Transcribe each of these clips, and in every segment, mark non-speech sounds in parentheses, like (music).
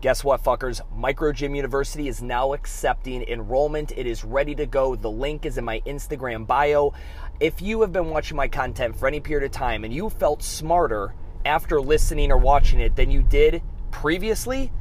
Guess what, fuckers? Micro Gym University is now accepting enrollment. It is ready to go. The link is in my Instagram bio. If you have been watching my content for any period of time and you felt smarter after listening or watching it than you did previously,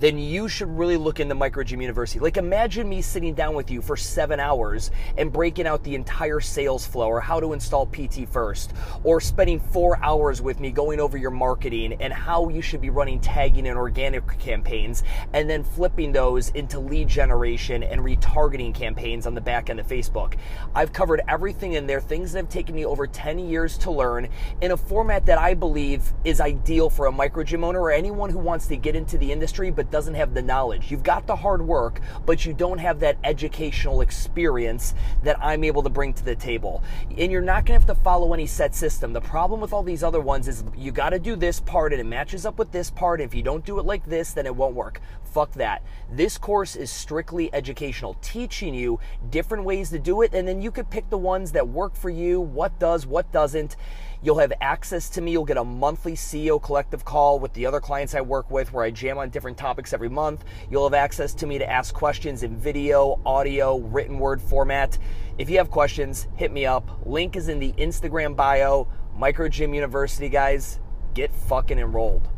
then you should really look into Micro Gym University. Like, imagine me sitting down with you for seven hours and breaking out the entire sales flow or how to install PT first, or spending four hours with me going over your marketing and how you should be running tagging and organic campaigns, and then flipping those into lead generation and retargeting campaigns on the back end of Facebook. I've covered everything in there, things that have taken me over 10 years to learn in a format that I believe is ideal for a micro gym owner or anyone who wants to get into the industry but doesn't have the knowledge. You've got the hard work, but you don't have that educational experience that I'm able to bring to the table. And you're not going to have to follow any set system. The problem with all these other ones is you got to do this part and it matches up with this part. If you don't do it like this, then it won't work. Fuck that. This course is strictly educational, teaching you different ways to do it, and then you could pick the ones that work for you, what does, what doesn't. You'll have access to me. You'll get a monthly CEO collective call with the other clients I work with where I jam on different topics every month. You'll have access to me to ask questions in video, audio, written word format. If you have questions, hit me up. Link is in the Instagram bio. Micro Gym University, guys. Get fucking enrolled.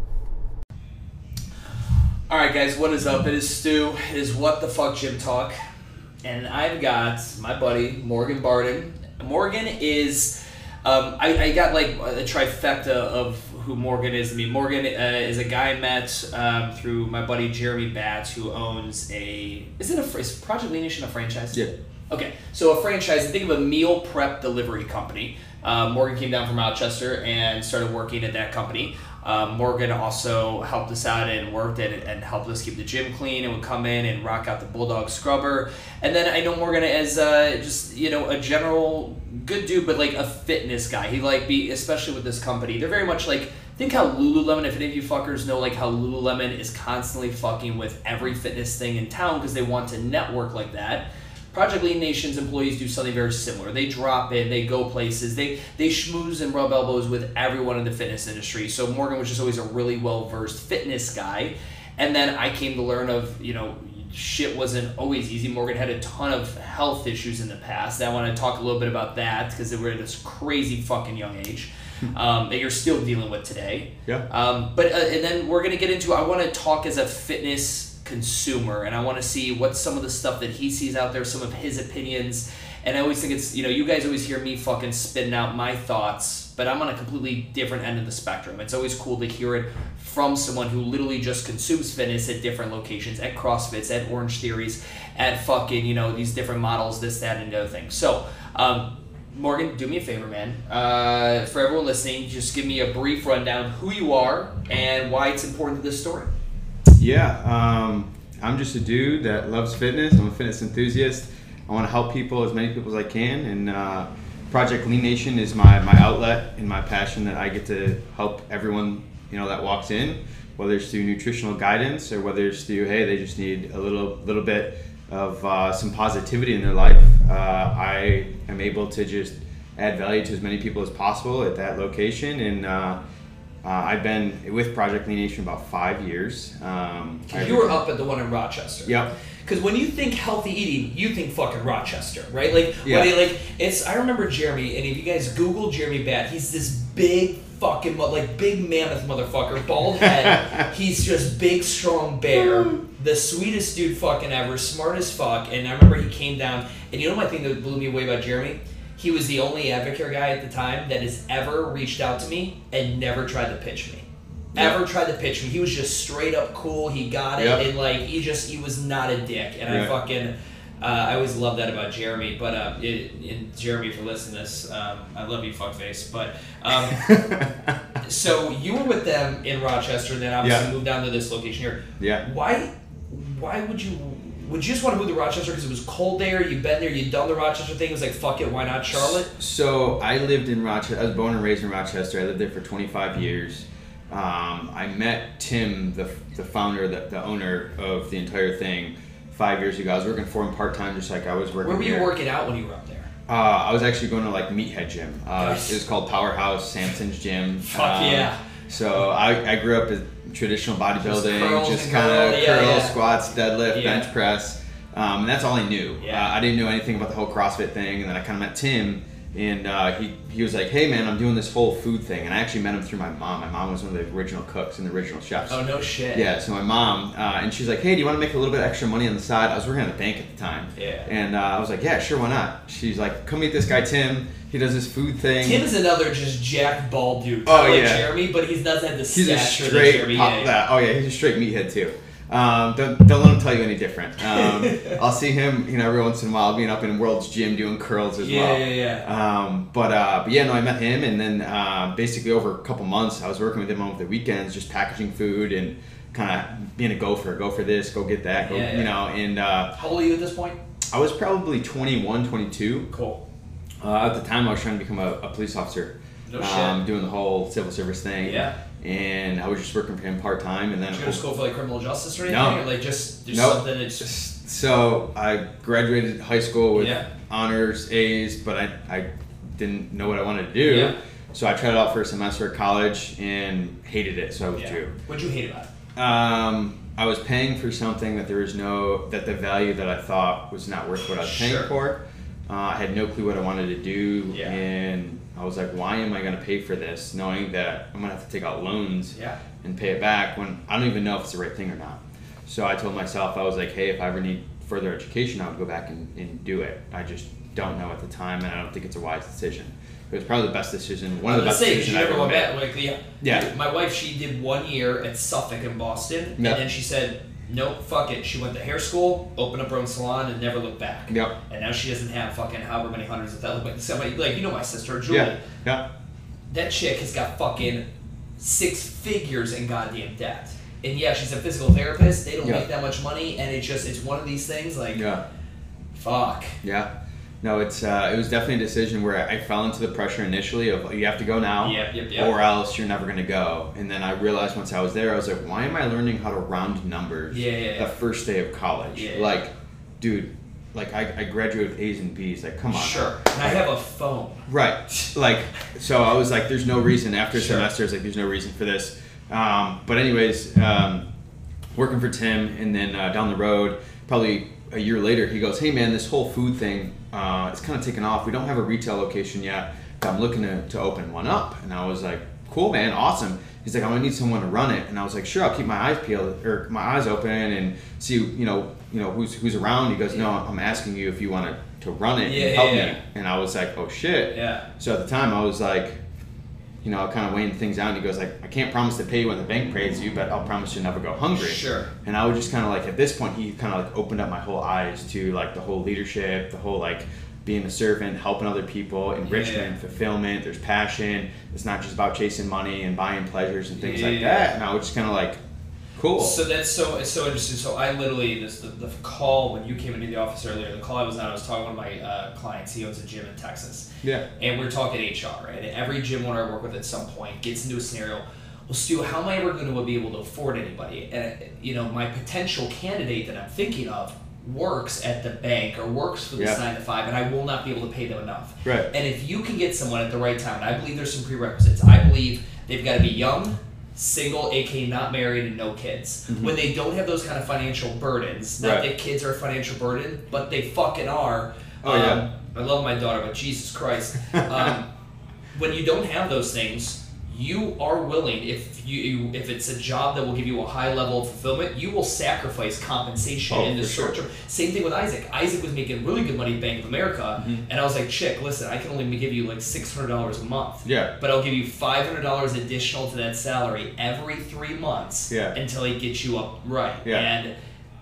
All right, guys, what is up? It is Stu. It is What the Fuck Gym Talk. And I've got my buddy, Morgan Barden. Morgan is um, I, I, got like a trifecta of who Morgan is. I mean, Morgan uh, is a guy I met um, through my buddy Jeremy Batts, who owns a. Is it a is Project Lean Nation a franchise? Yeah. Okay, so a franchise. Think of a meal prep delivery company. Uh, Morgan came down from Rochester and started working at that company. Um, Morgan also helped us out and worked and, and helped us keep the gym clean and would come in and rock out the Bulldog scrubber. And then I know Morgan as uh, just, you know, a general good dude, but like a fitness guy. He like be, especially with this company, they're very much like, think how Lululemon, if any of you fuckers know like how Lululemon is constantly fucking with every fitness thing in town because they want to network like that. Project Lean Nation's employees do something very similar. They drop in, they go places, they they schmooze and rub elbows with everyone in the fitness industry. So Morgan was just always a really well versed fitness guy, and then I came to learn of you know shit wasn't always easy. Morgan had a ton of health issues in the past. I want to talk a little bit about that because they were at this crazy fucking young age. Um, that you're still dealing with today. Yeah. Um, but uh, and then we're gonna get into. I want to talk as a fitness consumer and I want to see what some of the stuff that he sees out there, some of his opinions. And I always think it's, you know, you guys always hear me fucking spitting out my thoughts, but I'm on a completely different end of the spectrum. It's always cool to hear it from someone who literally just consumes fitness at different locations, at CrossFits, at Orange Theories, at fucking, you know, these different models, this, that, and the other thing. So, um, Morgan, do me a favor, man. Uh, for everyone listening, just give me a brief rundown who you are and why it's important to this story. Yeah, um, I'm just a dude that loves fitness. I'm a fitness enthusiast. I want to help people, as many people as I can, and uh, Project Lean Nation is my, my outlet and my passion that I get to help everyone you know that walks in, whether it's through nutritional guidance or whether it's through hey they just need a little little bit of uh, some positivity in their life. Uh, I am able to just add value to as many people as possible at that location and uh, I've been with Project Lean Nation about five years. Um, you were up at the one in Rochester. Yep. Because when you think healthy eating, you think fucking Rochester, right? Like, yeah. They, like it's. I remember Jeremy, and if you guys Google Jeremy Batt, he's this big fucking like big mammoth motherfucker, bald head. (laughs) he's just big, strong bear. the sweetest dude fucking ever, smart as fuck. And I remember he came down, and you know my thing that blew me away about Jeremy he was the only Advocare guy at the time that has ever reached out to me and never tried to pitch me. Yep. Ever tried to pitch me. He was just straight up cool. He got it. Yep. And like, he just, he was not a dick. And I fucking, uh, I always love that about Jeremy. But, uh, it, and Jeremy, for listening to this, um, I love you, fuckface. But, um, (laughs) so you were with them in Rochester and then obviously yeah. moved down to this location here. Yeah. Why, why would you would you just want to move to Rochester because it was cold there? You've been there, you've done the Rochester thing. It was like, fuck it, why not Charlotte? So I lived in Rochester. I was born and raised in Rochester. I lived there for 25 years. Um, I met Tim, the, the founder, the, the owner of the entire thing, five years ago. I was working for him part time, just like I was working. Where were you working out when you were up there? Uh, I was actually going to like Meathead Gym. Uh, nice. It was called Powerhouse Samson's Gym. Fuck um, yeah. So I, I grew up as traditional bodybuilding, curls just kind of curl, yeah, curls, yeah. squats, deadlift, bench press. Um, and that's all I knew. Uh, I didn't know anything about the whole CrossFit thing. And then I kind of met Tim, and uh, he, he was like, hey, man, I'm doing this whole food thing. And I actually met him through my mom. My mom was one of the original cooks and the original chefs. Oh no shit. Yeah, so my mom, uh, and she's like, hey, do you want to make a little bit of extra money on the side? I was working at a bank at the time. Yeah. And uh, I was like, yeah, sure, why not? She's like, come meet this guy, Tim. He does this food thing. Tim's another just jacked bald dude. Oh, Kinda like yeah. Jeremy, but he doesn't have the He's a stature that straight Jeremy pop that. Oh yeah, he's a straight meathead too. Um, don't, don't let him tell you any different. Um, (laughs) I'll see him, you know, every once in a while being up in World's Gym doing curls as Yeah, well. yeah, yeah. Um, but uh, but yeah, no, I met him, and then uh, basically over a couple months, I was working with him on the weekends, just packaging food and kind of being a gopher. Go for this, go get that, go, Yeah, yeah. you know. And uh, How old are you at this point? I was probably 21, 22. Cool. Uh, at the time, I was trying to become a, a police officer. No um, shit. doing the whole civil service thing. Yeah. And I was just working for him part time, and then Did you go to school for like criminal justice or anything? No. Or like just there's Nope. something that's just So I graduated high school with Yeah. honors A's, but I, I didn't know what I wanted to do. Yeah. So I tried it out for a semester at college and hated it, so I yeah. withdrew. What'd you hate about it? Um, I was paying for something that there was no that the value that I thought was not worth what I was Sure. paying for. Uh, I had no clue what I wanted to do, Yeah. and I was like, "Why am I going to pay for this, knowing that I'm going to have to take out loans Yeah. and pay it back when I don't even know if it's the right thing or not?" So I told myself, I was like, "Hey, if I ever need further education, I would go back and, and do it. I just don't know at the time, and I don't think it's a wise decision. It was probably the best decision, one of the best say decisions never ever went back. Like yeah, Yeah. My wife, she did one year at Suffolk in Boston, Yeah. and then she said, "Nope, fuck it." She went to hair school, opened up her own salon, and never looked back. Yep. And now she doesn't have fucking however many hundreds of thousands. Like, somebody, like you know my sister Julie. Yeah, yeah. That chick has got fucking six figures in goddamn debt. And yeah, she's a physical therapist. They don't Yeah. make that much money, and it just it's one of these things like, Yeah. fuck. Yeah. No, it's uh, it was definitely a decision where I fell into the pressure initially of you have to go now, Yep, yep, yep. or else you're never gonna go. And then I realized once I was there, I was like, why am I learning how to round numbers? Yeah, yeah, yeah. The first day of college, like, dude, like I, I graduated with A's and B's. Like, come on. Sure. And I have a phone. Right. Like, so I was like, there's no reason after Sure. semester. I was like, there's no reason for this. Um, but anyways, um, working for Tim, and then uh, down the road, probably a year later, he goes, hey man, this whole food thing, uh, it's kind of taken off. We don't have a retail location yet. but I'm looking to, to open one up. And I was like, cool man, awesome. He's like, I'm gonna need someone to run it, and I was like, sure, I'll keep my eyes peeled or my eyes open and see, you know, you know who's who's around. He goes, no, I'm asking you if you want to to run it Yeah, and help yeah, me. And I was like, oh shit. Yeah. So at the time, I was like, you know, kind of weighing things out. And he goes like, I can't promise to pay you when the bank pays you, but I'll promise you never go hungry. Sure. And I was just kind of like, at this point, he kind of like opened up my whole eyes to like the whole leadership, the whole like being a servant, helping other people, enrichment, Yeah. fulfillment. There's passion. It's not just about chasing money and buying pleasures and things like that. And I was just kind of like, cool. So that's so it's so interesting. So I literally this the, the call when you came into the office earlier. The call I was on, I was talking to one of my uh, clients. He owns a gym in Texas, yeah. and we are talking HR. Right, and every gym owner I work with at some point gets into a scenario. Well, Stu, how am I ever going to be able to afford anybody? And you know, my potential candidate that I'm thinking of works at the bank or works for this Yeah. nine to five, and I will not be able to pay them enough. Right. And if you can get someone at the right time, and I believe there's some prerequisites. I believe they've got to be young, single, aka not married, and no kids. When they don't have those kind of financial burdens, not Mm-hmm. Right. that kids are a financial burden, but they fucking are. Oh, yeah. Um, I love my daughter, but Jesus Christ. (laughs) Um, when you don't have those things, you are willing if you if it's a job that will give you a high level of fulfillment, you will sacrifice compensation Oh, in the for sure. term. Same thing with Isaac. Isaac was making really good money at Bank of America, Mm-hmm. and I was like, "Chick, listen, I can only give you like six hundred dollars a month, Yeah. but I'll give you five hundred dollars additional to that salary every three months Yeah. until he gets you up right." Yeah. And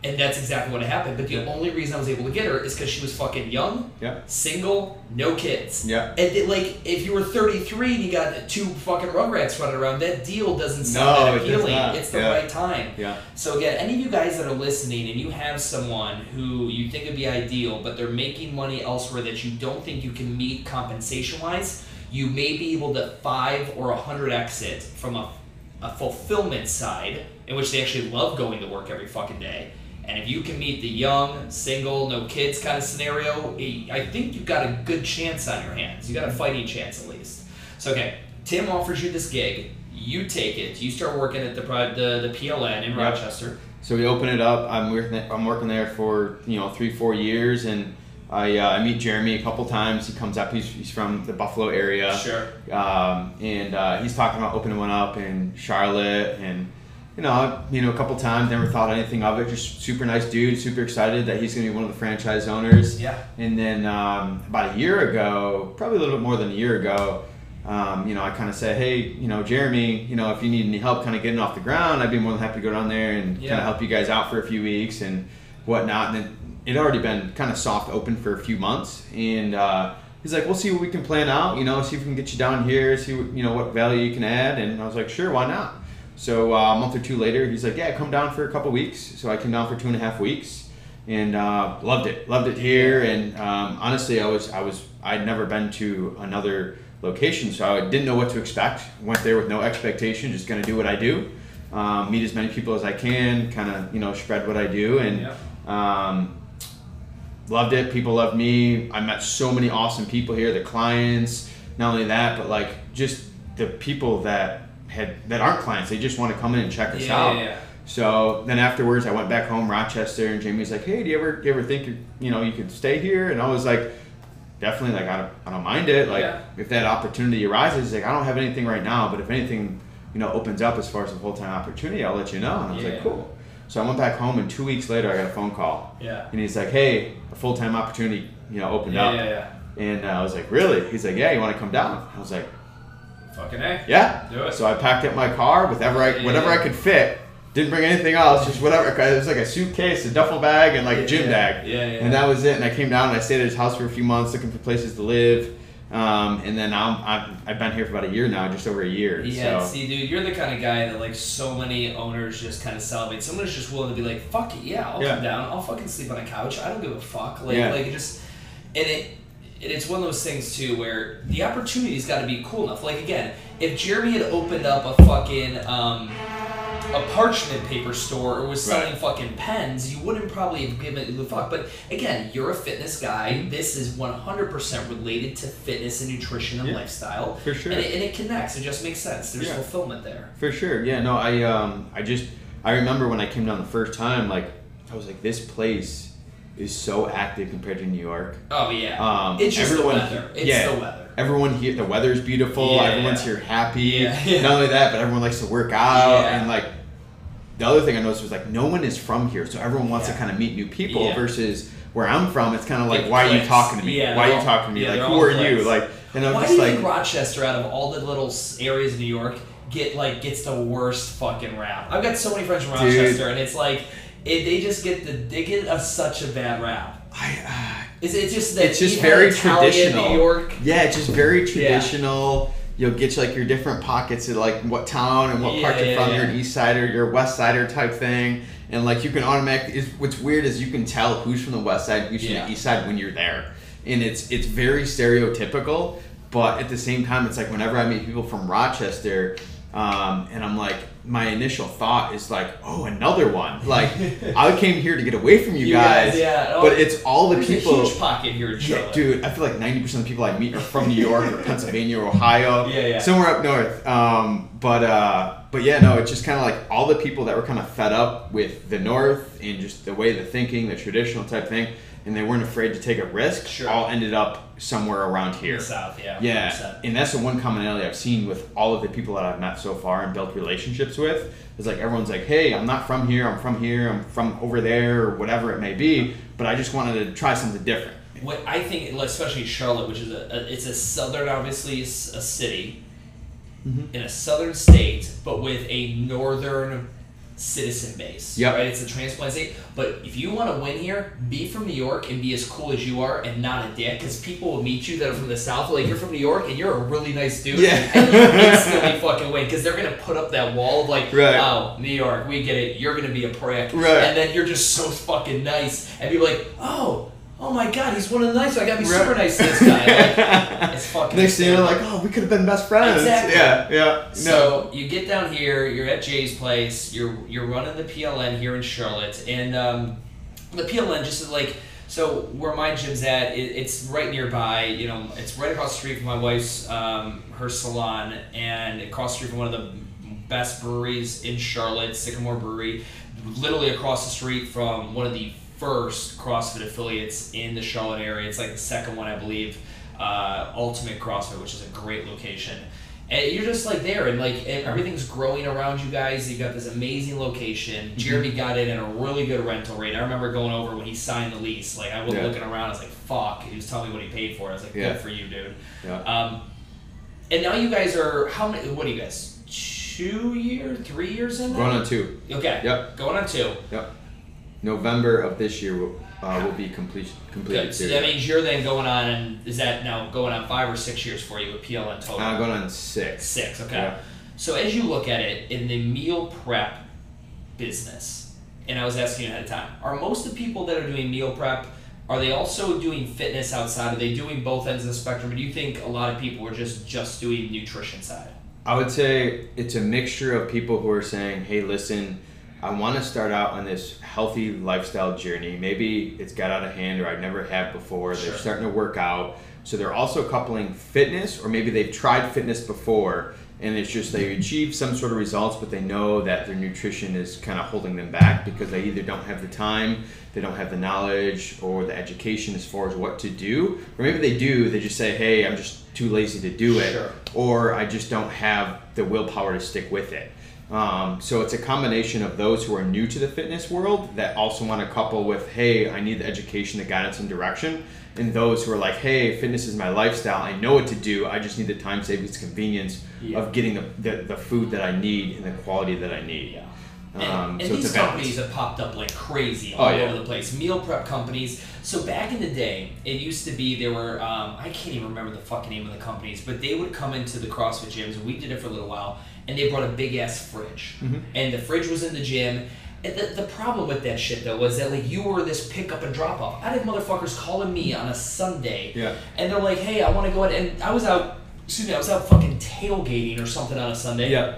and that's exactly what happened. But the only reason I was able to get her is because she was fucking young, Yeah. single, no kids. Yeah. And it, like, if you were 33 and you got two fucking Rugrats running around, that deal doesn't No, sound it that appealing. not. It's the Yeah. right time. Yeah. So again, any of you guys that are listening and you have someone who you think would be ideal, but they're making money elsewhere that you don't think you can meet compensation wise, you may be able to five or a hundred exit from a, a fulfillment side in which they actually love going to work every fucking day. And if you can meet the young, single, no kids kind of scenario, eh, I think you've got a good chance on your hands. You got a fighting chance at least. So okay, Tim offers you this gig. you take it. You start working at the the, the PLN in Yep. Rochester. So we open it up. I'm working. I'm working there for you know three, four years, and I, uh, I meet Jeremy a couple times. He comes up. He's, he's from the Buffalo area. Sure. Um, and uh, he's talking about opening one up in Charlotte, and you know, you know, a couple times. Never thought anything of it. Just super nice dude. Super excited that he's going to be one of the franchise owners. Yeah. And then um, about a year ago, probably a little bit more than a year ago, um, you know, I kind of said, hey, you know, Jeremy, you know, if you need any help kind of getting off the ground, I'd be more than happy to go down there and Yeah. kind of help you guys out for a few weeks and whatnot. And then it had already been kind of soft open for a few months. And uh, he's like, we'll see what we can plan out, you know, see if we can get you down here, see what, you know, what value you can add. And I was like, sure, why not? So uh, a month or two later, he's like, yeah, come down for a couple weeks. So I came down for two and a half weeks and uh, loved it. Loved it here, and um, honestly, I was I was I'd never been to another location, so I didn't know what to expect. Went there with no expectation, just gonna do what I do, um, meet as many people as I can, kind of you know spread what I do, and um, loved it. People loved me. I met so many awesome people here. The clients, not only that, but like just the people that had that aren't clients. They just want to come in and check us Yeah, out. yeah, yeah. So then afterwards, I went back home, Rochester, and Jamie's like, "Hey, do you ever, do you ever think you, you know, you could stay here?" And I was like, "Definitely, like, I don't, I don't mind it. Like, if that opportunity arises, like, I don't have anything right now, but if anything, you know, opens up as far as a full time opportunity, I'll let you know." And I was like, "Cool." So I went back home, and two weeks later, I got a phone call, Yeah. and he's like, "Hey, a full time opportunity, you know, opened up." yeah, yeah. And uh, I was like, "Really?" He's like, "Yeah, you want to come down?" I was like, Fucking A. yeah. Do it. So I packed up my car with whatever I whatever. I could fit. Didn't bring anything else, just whatever. It was like a suitcase, a duffel bag, and like a gym bag. yeah, yeah. And that was it. And I came down and I stayed at his house for a few months, looking for places to live. Um, and then I'm, I've, I've been here for about a year now, just over a year. Yeah, so see, dude, you're the kind of guy that like so many owners just kind of salivate. Someone is just willing to be like, "Fuck it, yeah, I'll Yeah. come down. I'll fucking sleep on a couch. I don't give a fuck." Like, Yeah. like it just, and it, it's one of those things too where the opportunity's got to be cool enough. Like again, if Jeremy had opened up a fucking um, a parchment paper store or was selling Right. fucking pens, you wouldn't probably have given it the fuck. But again, you're a fitness guy. Mm-hmm. This is 100% related to fitness and nutrition and Yeah, lifestyle. for sure. And it, and it connects. It just makes sense. There's Yeah. fulfillment there. For sure. Yeah. No. I um. I just. I remember when I came down the first time. Like I was like, this place is so active compared to New York. Oh yeah. Um, it's just everyone the weather. It's yeah. the weather. Everyone here, the weather's beautiful. Yeah, everyone's here happy. Yeah. Not only that, but everyone likes to work out Yeah. and like. The other thing I noticed was like no one is from here, so everyone wants to kind of meet new people. Versus where I'm from, it's kind of like, why are you talking to me? Why are you talking to me? like who are you? Like, and I'm Why just do you like, think Rochester, out of all the little areas of New York, get like gets the worst fucking rap? I've got so many friends from Dude. Rochester, and it's like it, they just get the they get a, such a bad rap. I, uh, Is it just that it's just very Italian traditional. New York? Yeah, it's just very traditional. You'll get like your different pockets of like what town and what part you're yeah, from. You're an East Sider, you're a West Sider type thing, and like you can automatically. What's weird is you can tell who's from the West Side, who's from the East Side when you're there, and it's it's very stereotypical. But at the same time, it's like whenever I meet people from Rochester, um, and I'm like, my initial thought is like, oh, another one. Like I came here to get away from you, (laughs) You guys, guys, yeah. Oh, but it's all the people. a huge pocket here in Charlotte. dude, I feel like ninety percent of the people I meet are from New York or Pennsylvania or Ohio, (laughs) Yeah, yeah. somewhere up north. Um, but uh, but yeah, no, it's just kind of like all the people that were kind of fed up with the North and just the way the thinking, the traditional type thing, and they weren't afraid to take a risk. Sure. All ended up somewhere around in here. the South, yeah. Yeah, 100%. and that's the one commonality I've seen with all of the people that I've met so far and built relationships with. Is like everyone's like, "Hey, I'm not from here. I'm from here. I'm from over there, or whatever it may be." But I just wanted to try something different. What I think, especially Charlotte, which is a, a it's a southern, obviously, a city Mhm. in a southern state, but with a northern citizen base. Yep. Right. It's a transplant state. But if you want to win here, be from New York and be as cool as you are, and not a dick, because people will meet you that are from the south. Like you're from New York and you're a really nice dude. Yeah. And you instantly fucking win because they're gonna put up that wall of like, Right. oh, New York, we get it. You're gonna be a prick. Right. And then you're just so fucking nice, and people like, oh. Oh my god, he's one of the nice. I gotta be super nice to this guy. Like, (laughs) it's fucking. Next thing you're like, oh, we could have been best friends. Exactly. Yeah, yeah. No. So you get down here, you're at Jay's place, you're you're running the PLN here in Charlotte, and um, the PLN just is like so where my gym's at, it, it's right nearby. You know, it's right across the street from my wife's um, her salon, and across the street from one of the best breweries in Charlotte, Sycamore Brewery, literally across the street from one of the first CrossFit affiliates in the Charlotte area. It's like the second one, I believe, uh, Ultimate CrossFit, which is a great location. And you're just like there, and like and everything's growing around you guys. You've got this amazing location. Jeremy got it at a really good rental rate. I remember going over when he signed the lease. Like I was Yeah. looking around, I was like, "Fuck!" He was telling me what he paid for. it. I was like, Yeah. "Good for you, dude." Yeah. Um, and now you guys are how many? What are you guys? Two year, three years in? Going on two. Okay. Yep. Going on two. Yep. November of this year will, uh, will be complete, completed Good. So that means you're then going on, and is that now going on five or six years for you with PLN total? Uh, going on six. Six, okay. Yeah. So as you look at it in the meal prep business, and I was asking you ahead of time, are most of the people that are doing meal prep, are they also doing fitness outside? Are they doing both ends of the spectrum? Or do you think a lot of people are just just doing nutrition side? I would say it's a mixture of people who are saying, "Hey, listen, I want to start out on this healthy lifestyle journey. Maybe it's got out of hand, or I never have before. Sure. They're starting to work out, so they're also coupling fitness, or maybe they've tried fitness before, and it's just they achieve some sort of results, but they know that their nutrition is kind of holding them back because they either don't have the time, they don't have the knowledge, or the education as far as what to do, or maybe they do. They just say, "Hey, I'm just too lazy to do it." Sure. or I just don't have the willpower to stick with it. Um, so it's a combination of those who are new to the fitness world that also want to couple with, hey, I need the education, the guidance, and direction, and those who are like, hey, fitness is my lifestyle. I know what to do. I just need the time savings, convenience Yeah. of getting the, the, the food that I need and the quality that I need. Yeah. Um, And, and so these companies have popped up like crazy Oh, all yeah. over the place. Meal prep companies. So back in the day, it used to be there were um, I can't even remember the fucking name of the companies, but they would come into the CrossFit gyms, and we did it for a little while, and they brought a big ass fridge, Mm-hmm. and the fridge was in the gym. And the, the problem with that shit though was that like you were this pick up and drop off. I had motherfuckers calling me on a Sunday, Yeah. and they're like, "Hey, I want to go out," and I was out. Excuse me, I was out fucking tailgating or something on a Sunday Yeah.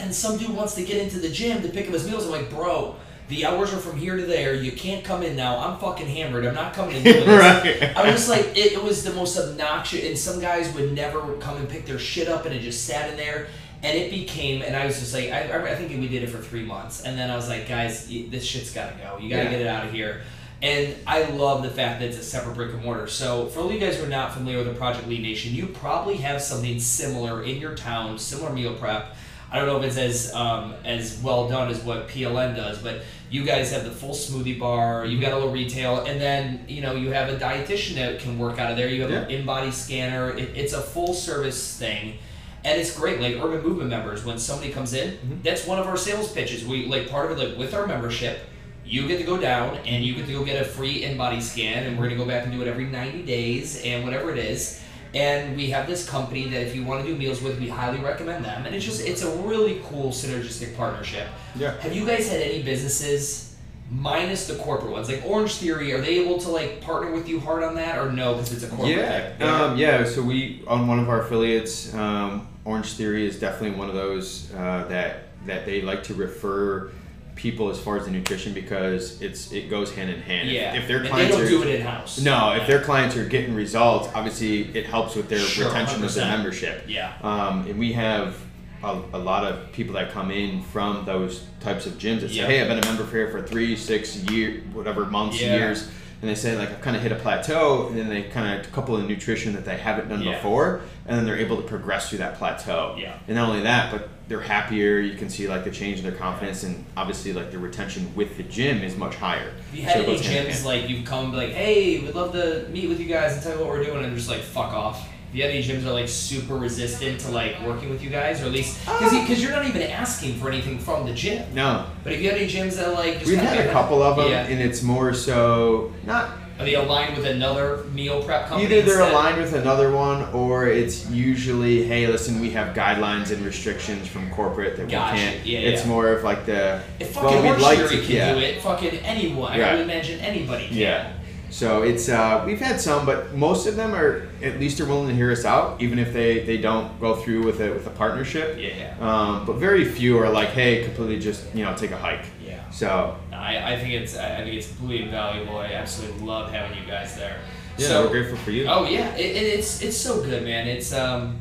and some dude wants to get into the gym to pick up his meals. I'm like, bro, the hours are from here to there. You can't come in now. I'm fucking hammered. I'm not coming in. (laughs) Right. I was just like, it, it was the most obnoxious. And some guys would never come and pick their shit up, and it just sat in there. And it became, and I was just like, I, I think we did it for three months, and then I was like, guys, this shit's got to go. You got to Yeah. get it out of here. And I love the fact that it's a separate brick and mortar. So for all you guys who are not familiar with the Project Lean Nation, you probably have something similar in your town, similar meal prep. I don't know if it's as um, as well done as what PLN does, but you guys have the full smoothie bar. you've got a little retail, and then you know you have a dietitian that can work out of there. You have an in-body scanner. It, it's a full service thing, and it's great. Like Urban Movement members, when somebody comes in, Mm-hmm. that's one of our sales pitches. We like part of it like with our membership. You get to go down and you get to go get a free in-body scan, and we're gonna go back and do it every 90 days and whatever it is. And we have this company that if you want to do meals with, we highly recommend them. And it's just it's a really cool synergistic partnership. Yeah. Have you guys had any businesses minus the corporate ones like Orange Theory? Are they able to like partner with you hard on that, or no? Because it's a corporate Yeah, um, yeah. So we on one of our affiliates, um, Orange Theory is definitely one of those uh, that that they like to refer people as far as the nutrition because it's it goes hand in hand. If- yeah. If, their And they clients don't are do it in house. no, if their clients are getting results, obviously it helps with their Sure, retention of their 100%. membership. Yeah. Um, and we have a, a lot of people that come in from those types of gyms that say, Yeah. "Hey, I've been a member here for three, six year, whatever months, Yeah. years," and they say like I've kind of hit a plateau, and then they kind of couple of nutrition that they haven't done Yeah. before, and then they're able to progress through that plateau. Yeah. And not only that, but they're happier. You can see like the change in their confidence, and obviously like their retention with the gym is much higher. Have you had So any in gyms like you've come and be like, hey, we'd love to meet with you guys and tell you what we're doing, and just like fuck off? Have you had any gyms that are like super resistant to like working with you guys, or at least because Uh. because you're not even asking for anything from the gym. No, But if you had any gyms that are like just we've had a couple of them, yeah. and it's more so not Are they aligned with another meal prep company? Either they're instead? aligned with another one, or it's usually, hey, listen, we have guidelines and restrictions from corporate that Gotcha. we can't. Yeah, it's yeah. more of like the. If fucking well, we'd like to, can yeah, do it, fucking anyone. I Right. would imagine anybody can. yeah. So it's uh, we've had some, but most of them are at least are willing to hear us out, even if they, they don't go through with it with a partnership. Yeah. Um, but very few are like, hey, completely just you know take a hike. Yeah. So I, I think it's I think it's completely invaluable. I absolutely love having you guys there. yeah, so, we're grateful for you. Oh yeah, it, it, it's it's so good, man. It's um,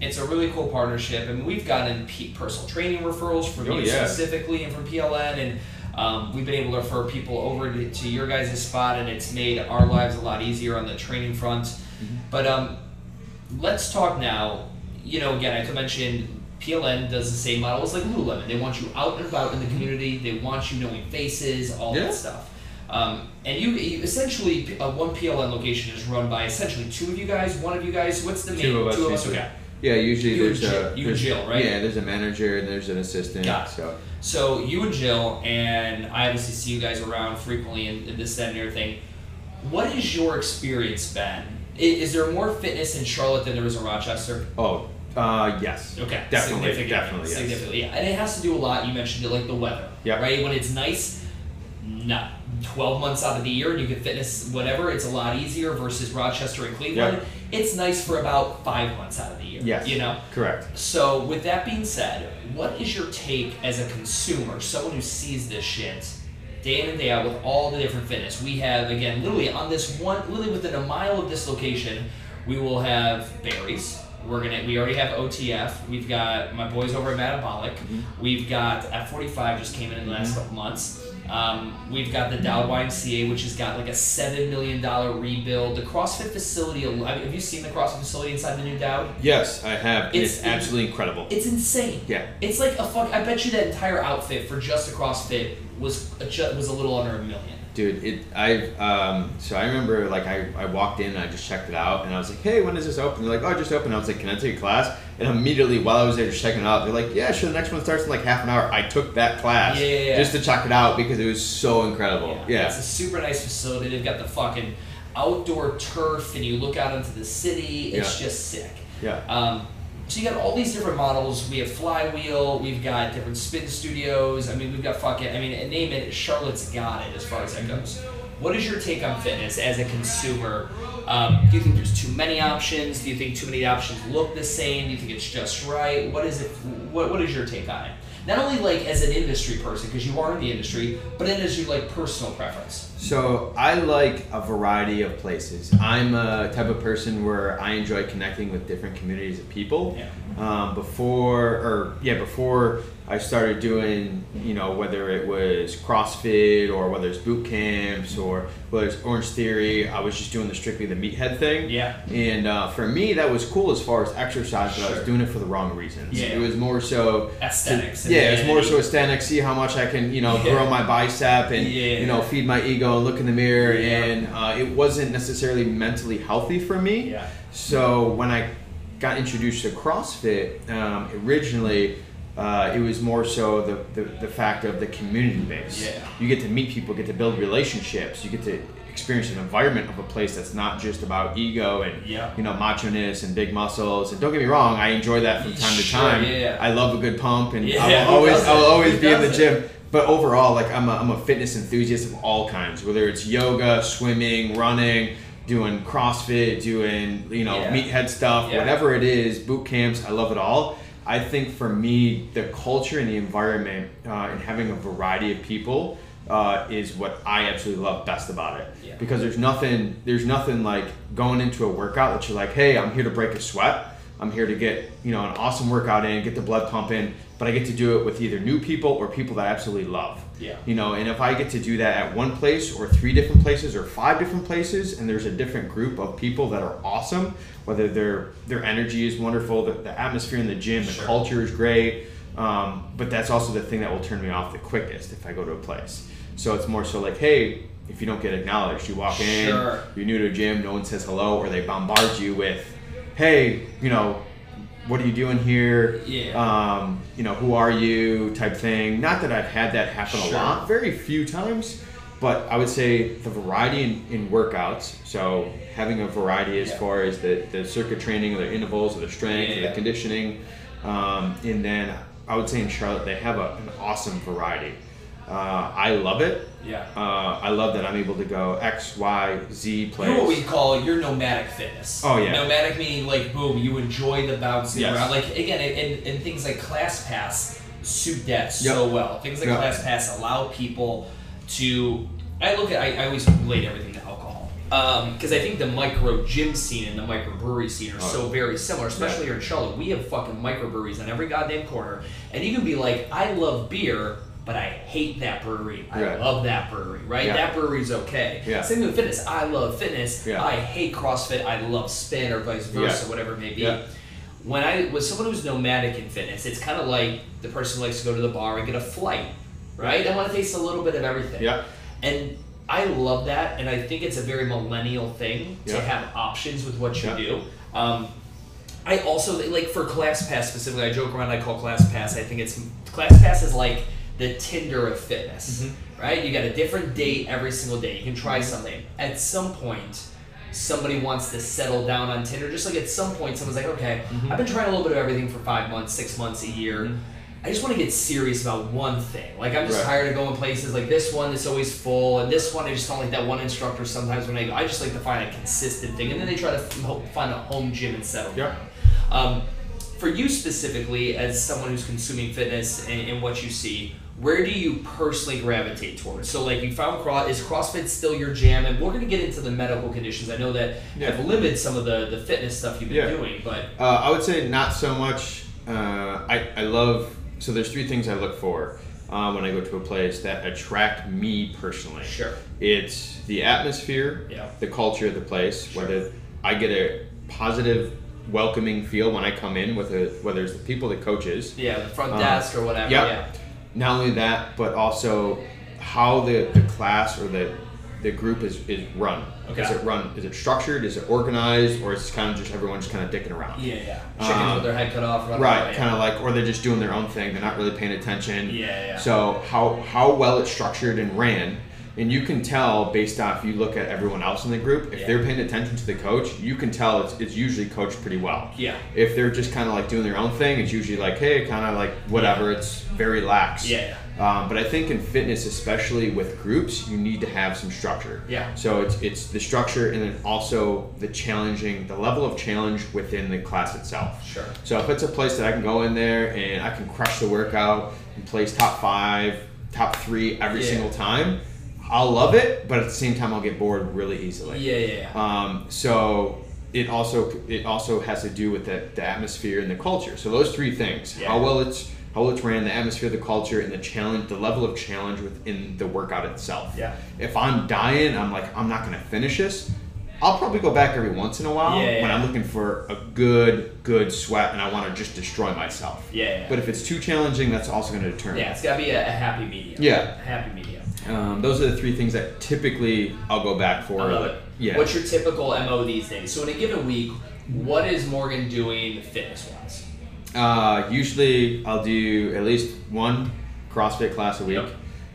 It's a really cool partnership, and we've gotten personal training referrals from Oh, you yeah. specifically and from PLN, and um, we've been able to refer people over to, to your guys' spot, and it's made our lives a lot easier on the training front. Mm-hmm. But um, let's talk now. You know, again, I to mention PLN does the same model as like Lululemon. They want you out and about in the community. They want you knowing faces, all Yeah. that stuff. Um, and you, you essentially uh, one PLN location is run by essentially two of you guys, one of you guys. What's the main Two of us, Two of us. Okay. Yeah, usually You there's Jill- a you and there's- Jill, right? Yeah, there's a manager and there's an assistant. Got it. So So you and Jill, and I obviously see you guys around frequently and, and this, that, and everything. What has your experience been? Is, is there more fitness in Charlotte than there is in Rochester? oh, uh, yes. Okay, Definitely, significantly, definitely, yes. significantly, yeah. And it has to do a lot. You mentioned it, like the weather, Yep. right? When it's nice, not twelve months out of the year, and you can fitness whatever. It's a lot easier versus Rochester and Cleveland. Yep. It's nice for about five months out of the year. Yes. you know. Correct. So, with that being said, what is your take as a consumer, someone who sees this shit day in and day out with all the different fitness? We have, again, literally on this one, literally within a mile of this location, we will have Barry's. We're gonna. We already have OTF. We've got my boys over at Metabolic. Mm-hmm. We've got F45 just came in in the last mm-hmm. couple months. Um, we've got the Dowd YMCA, which has got like a seven million dollar rebuild. The CrossFit facility. Have you seen the CrossFit facility inside the new Dowd? Yes, I have. It's- It's, absolutely incredible. It's insane. Yeah. It's like a fuck. I bet you that entire outfit for just a CrossFit was a, was a little under a million. Dude, it I um so I remember like I, I walked in and I just checked it out and I was like, Hey, when is this open? They're like, Oh, just open. I was like, Can I take a class? And immediately while I was there just checking it out, they're like, Yeah, sure, the next one starts in like half an hour. I took that class Yeah, yeah, yeah. just to check it out because it was so incredible. Yeah. It's a super nice facility. They've got the fucking outdoor turf, and you look out into the city. It's Yeah. just sick. Yeah. Um, so you got all these different models. We have Flywheel. We've got different spin studios. I mean, we've got fucking. I mean, name it. Charlotte's got it as far as that goes. What is your take on fitness as a consumer? Um, do you think there's too many options? Do you think too many options look the same? Do you think it's just right? What is it? What What is your take on it? Not only like as an industry person, because you are in the industry, but then as your like personal preference. So I like a variety of places. I'm a type of person where I enjoy connecting with different communities of people. Yeah. Um, before, or yeah, before I started doing, you know, whether it was CrossFit or whether it's boot camps or whether it's Orange Theory, I was just doing the strictly the meathead thing. Yeah. And uh, for me, that was cool as far as exercise, but I was doing it for the wrong reasons. Yeah. It was more so Aesthetics and yeah, it's more so aesthetic. See how much I can, you know, Yeah. grow my bicep and Yeah. you know feed my ego and look in the mirror. Yeah. And uh, it wasn't necessarily mentally healthy for me. Yeah. So when I got introduced to CrossFit, um, originally uh, it was more so the, the the fact of the community base. Yeah. You get to meet people, get to build relationships, you get to experience an environment of a place that's not just about ego and Yeah. you know macho-ness and big muscles. And don't get me wrong, I enjoy that from time to time. yeah, yeah. I love a good pump, and I'll always? I will always be in the gym. But overall, like I'm a, I'm a fitness enthusiast of all kinds, whether it's yoga, swimming, running, doing CrossFit, doing you know Yeah. meathead stuff, Yeah. whatever it is, boot camps. I love it all. I think for me, the culture and the environment uh, and having a variety of people uh, is what I absolutely love best about it. Yeah. Because there's nothing there's nothing like going into a workout that you're like, hey, I'm here to break a sweat. I'm here to get you know an awesome workout in, get the blood pumping, but I get to do it with either new people or people that I absolutely love. Yeah. You know, and if I get to do that at one place or three different places or five different places, and there's a different group of people that are awesome, whether their their energy is wonderful, the, the atmosphere in the gym, the culture is great, um, but that's also the thing that will turn me off the quickest if I go to a place. So it's more so like, hey, if you don't get acknowledged, you walk in, you're new to a gym, no one says hello, or they bombard you with, hey, you know, what are you doing here? Yeah. Um, you know, who are you? Type thing. Not that I've had that happen Sure. a lot, very few times, but I would say the variety in, in workouts. So having a variety as Yeah. far as the, the circuit training, or the intervals, or the strength, or the conditioning, um, and then I would say in Charlotte they have a, an awesome variety. Uh, I love it. Yeah. Uh, I love that I'm able to go X, Y, Z plays. You're what we call your nomadic fitness. Oh, yeah. Nomadic meaning like boom, you enjoy the bouncing Yes. around. Like again, and, and things like ClassPass suit that so Yep. well. Things like Yep. ClassPass allow people to. I look at. I, I always relate everything to alcohol. because I think the micro gym scene and the micro brewery scene are Oh. so very similar, especially here in Charlotte. We have fucking microbreweries on every goddamn corner, and you can be like, I love beer, but I hate that brewery. I love that brewery, right? Yeah. That brewery's okay. Yeah. Same with fitness. I love fitness. Yeah. I hate CrossFit. I love spin or vice versa, whatever it may be. When I was someone who's nomadic in fitness, it's kind of like the person who likes to go to the bar and get a flight, right? I want to taste a little bit of everything. Yeah. And I love that, and I think it's a very millennial thing to have options with what you do. Um, I also like for ClassPass specifically. I joke around. I call ClassPass. I think it's ClassPass is like the Tinder of fitness, Mm-hmm. right? You got a different date every single day. You can try something. At some point, somebody wants to settle down on Tinder. Just like at some point, someone's like, okay, Mm-hmm. I've been trying a little bit of everything for five months, six months, a year. I just want to get serious about one thing. Like I'm just Right. tired of going places like this one that's always full, and this one I just don't like that one instructor. Sometimes when I go, I just like to find a consistent thing, and then they try to find a home gym and settle. Yeah. Um, for you specifically, as someone who's consuming fitness and, and what you see, where do you personally gravitate towards? So, like, you found cross is CrossFit still your jam? And we're gonna get into the medical conditions. I know that Yeah. have limited some of the the fitness stuff you've been Yeah. doing, but Uh, I would say not so much. Uh, I, I love, so there's three things I look for uh, when I go to a place that attract me personally. Sure. It's the atmosphere, Yeah. the culture of the place, Sure. whether I get a positive, welcoming feel when I come in, with a, whether it's the people, the coaches. yeah, the front Uh, desk or whatever. yep. Yeah. Not only that, but also how the, the class or the the group is, is run. Okay. Is it run? Is it structured? Is it organized? Or is it kind of just everyone just kind of dicking around? Yeah, yeah. Chickens Um, with their head cut off. Right, away. kind of like, or they're just doing their own thing. They're not really paying attention. Yeah, yeah. So how how well it's structured and ran, and you can tell based off you look at everyone else in the group. If Yeah. they're paying attention to the coach, you can tell it's it's usually coached pretty well. Yeah. If they're just kind of like doing their own thing, it's usually like, hey, kind of like whatever. It's very lax. Yeah, Um, but I think in fitness, especially with groups, you need to have some structure. Yeah. So it's it's the structure and then also the challenging, the level of challenge within the class itself. Sure. So if it's a place that I can go in there and I can crush the workout and place top five, top three every Yeah. single time, I'll love it. But at the same time, I'll get bored really easily. Yeah, yeah, yeah. Um, so it also it also has to do with the, the atmosphere and the culture. So those three things: Yeah. how well it's how well it's ran, the atmosphere, the culture, and the challenge, the level of challenge within the workout itself. Yeah. If I'm dying, I'm like I'm not going to finish this. I'll probably go back every once in a while Yeah, when. I'm looking for a good good sweat and I want to just destroy myself. Yeah, yeah. But if it's too challenging, that's also going to deter me. yeah, it's got to be a, a happy medium. Yeah. A happy medium. Um, those are the three things that typically I'll go back for. I love it. Yeah. What's your typical MO these days? So in a given week, what is Morgan doing fitness wise? Uh, usually, I'll do at least one CrossFit class a week. Yep.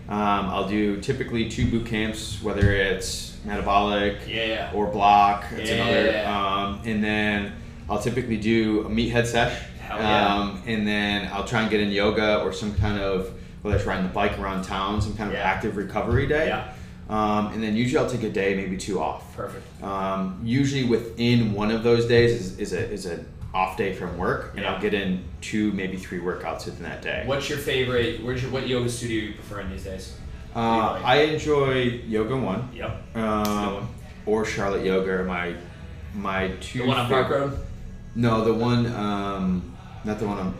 Um, I'll do typically two boot camps, whether it's metabolic Yeah, or block. That's Yeah. another. Um, and then I'll typically do a meathead sesh. Yeah. Um, and then I'll try and get in yoga or some kind of whether it's riding the bike around town, some kind of active recovery day. Yeah. Um, and then usually I'll take a day, maybe two off. Perfect. Um, usually within one of those days is, is a is an off day from work, and Yeah. I'll get in two, maybe three workouts within that day. What's your favorite? Where's your what yoga studio you prefer in these days? Uh, I enjoy Yoga One, Yep. Um, or Charlotte Yoga. Are my my two. The one on Park Road. No, the one, um, not the one on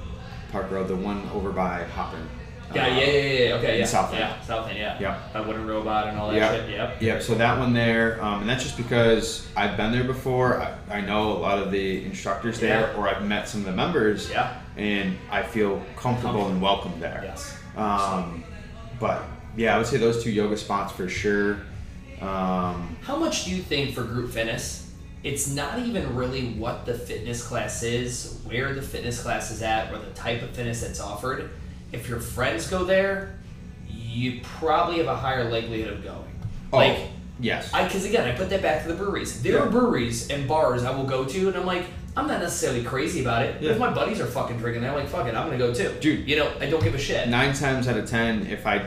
Park Road. The one over by Hoppin. Yeah, yeah, yeah, yeah, yeah. Okay, yeah. Southland. Yeah, Southland, yeah. Yep. That wooden robot and all that Yep. shit. Yep. Yep. So that one there, um, and that's just because I've been there before. I, I know a lot of the instructors there, Yeah. or I've met some of the members. Yeah. And I feel comfortable and welcome there. Yes. Um, but yeah, I would say those two yoga spots for sure. Um, How much do you think for group fitness? It's not even really what the fitness class is, where the fitness class is at, or the type of fitness that's offered. If your friends go there, you probably have a higher likelihood of going. oh, Like, yes. I because again, I put that back to the breweries. There Yeah. are breweries and bars I will go to, and I'm like, I'm not necessarily crazy about it. But Yeah. if my buddies are fucking drinking, I'm like, fuck it, I'm gonna go too. Dude. you know, I don't give a shit. Nine times out of ten, if I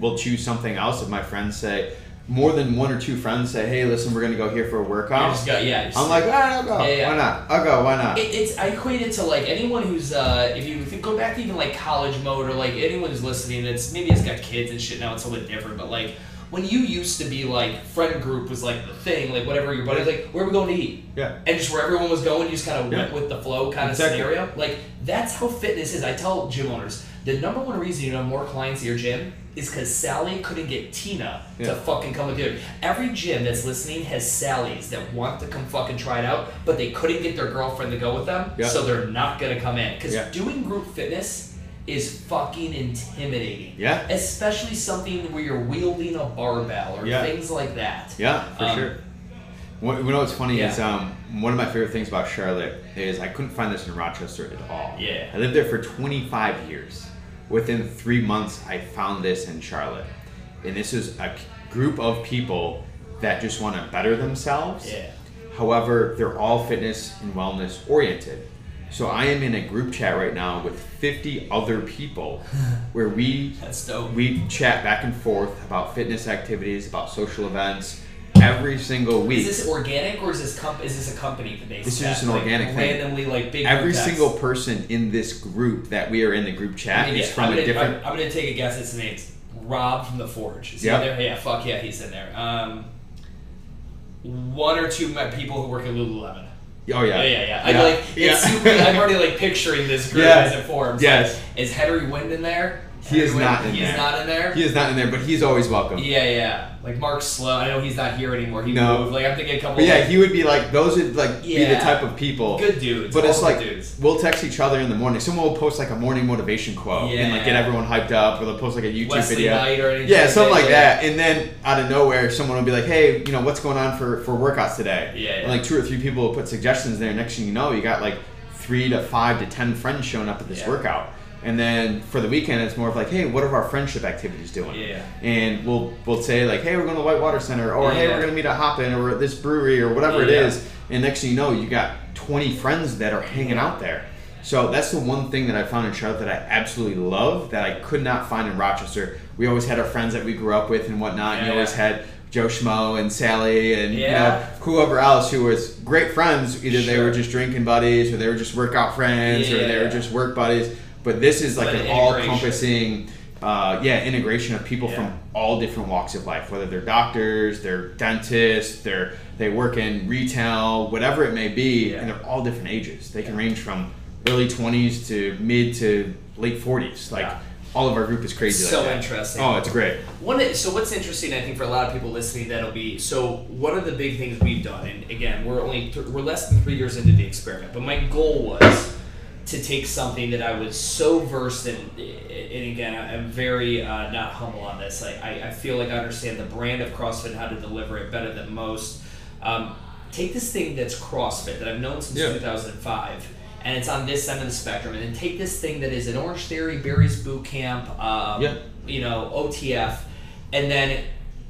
will choose something else, if my friends say, more than one or two friends say, hey, listen, we're to go here for a You workout. just go, yeah. just- I'm like, ah, I'll go. Yeah, yeah. Why not? I'll go. Why not? It, it's I equate it to like anyone who's uh, if you you go back to even like college mode or like anyone who's listening that's maybe it's got kids and shit now it's a little bit different but like when you used to be like friend group was like the thing, like whatever your buddy's like, where are we going to eat? Yeah. And just where everyone was going, you just kind of Yeah. went with the flow kind of scenario. Like that's how fitness is. I tell gym owners the number one reason you know more clients at your gym is because Sally couldn't get Tina to fucking come with you. Every gym that's listening has Sallys that want to come fucking try it out, but they couldn't get their girlfriend to go with them, Yeah. so they're not gonna come in. Because Yeah. doing group fitness is fucking intimidating. Yeah. Especially something where you're wielding a barbell or Yeah. things like that. Yeah, for Um, sure. What, you know what's funny Yeah. is um, one of my favorite things about Charlotte is I couldn't find this in Rochester at all. Yeah. I lived there for 25 years. Within three months, I found this in Charlotte, and this is a group of people that just want to better themselves. Yeah. However, they're all fitness and wellness oriented. So I am in a group chat right now with 50 other people (laughs) where we we chat back and forth about fitness activities, about social events every single week. Is this organic or is this comp- is this a company that based? This is just an Like, organic thing. Randomly, like big. every single person in this group that we are in the group chat I'm gonna, is get- from I'm a gonna, different. I'm, I'm gonna take a guess. It's name's Rob from the Forge. Is he Yeah. in there? Yeah, fuck yeah, he's in there. Um, one or two people who work at Lululemon. oh yeah, Yeah, yeah, yeah. I like. Yeah. It's super, I'm already like (laughs) picturing this group Yeah. as it forms. Yes. Like, is Henry Wind in there? He is not in he there. is not in there. He is not in there, but he's always welcome. Yeah, yeah. Like Mark Slow. I know he's not here anymore. He No. moved. Like I'm thinking a couple. But yeah, like, he would be like those would like be the type of people. good dudes. But it's like dudes. we'll text each other in the morning. Someone will post like a morning motivation quote and like get everyone hyped up, or they'll post like a YouTube Wesley video. Knight or anything. Yeah, something like yeah. that. And then out of nowhere, someone will be like, "Hey, you know what's going on for for workouts today?" Yeah, And like two or three people will put suggestions there. Next thing you know, you got like three to five to ten friends showing up at this Yeah. workout. And then for the weekend, it's more of like, "Hey, what are our friendship activities doing?" Yeah. And we'll we'll say like, "Hey, we're going to the Whitewater Center," or "Hey, we're going to meet at Hoppin," or at this brewery, or whatever it Yeah. is. And next thing you know, you got twenty friends that are hanging out there. So that's the one thing that I found in Charlotte that I absolutely love that I could not find in Rochester. We always had our friends that we grew up with and whatnot. and you always had Joe Schmo and Sally and you know whoever else who was great friends. Either they were just drinking buddies or they were just workout friends or they were just work buddies. But this is like But an an all-encompassing, uh, yeah, integration of people Yeah. from all different walks of life. Whether they're doctors, they're dentists, they're they work in retail, whatever it may be, Yeah. and they're all different ages. They can range from early 20s to mid to late 40s. Like all of our group is crazy. So like that. interesting. Oh, it's great. One, so what's interesting, I think, for a lot of people listening, that'll be so. One of the big things we've done, and again, we're only th- we're less than three years into the experiment, but my goal was to take something that I was so versed in, and again, I'm very uh, not humble on this. I, I, I feel like I understand the brand of CrossFit and how to deliver it better than most. Um, take this thing that's CrossFit that I've known since Yeah. 2005, and it's on this end of the spectrum, and then take this thing that is an Orange Theory, Barry's Boot Camp, um, Yeah. you know, OTF, and then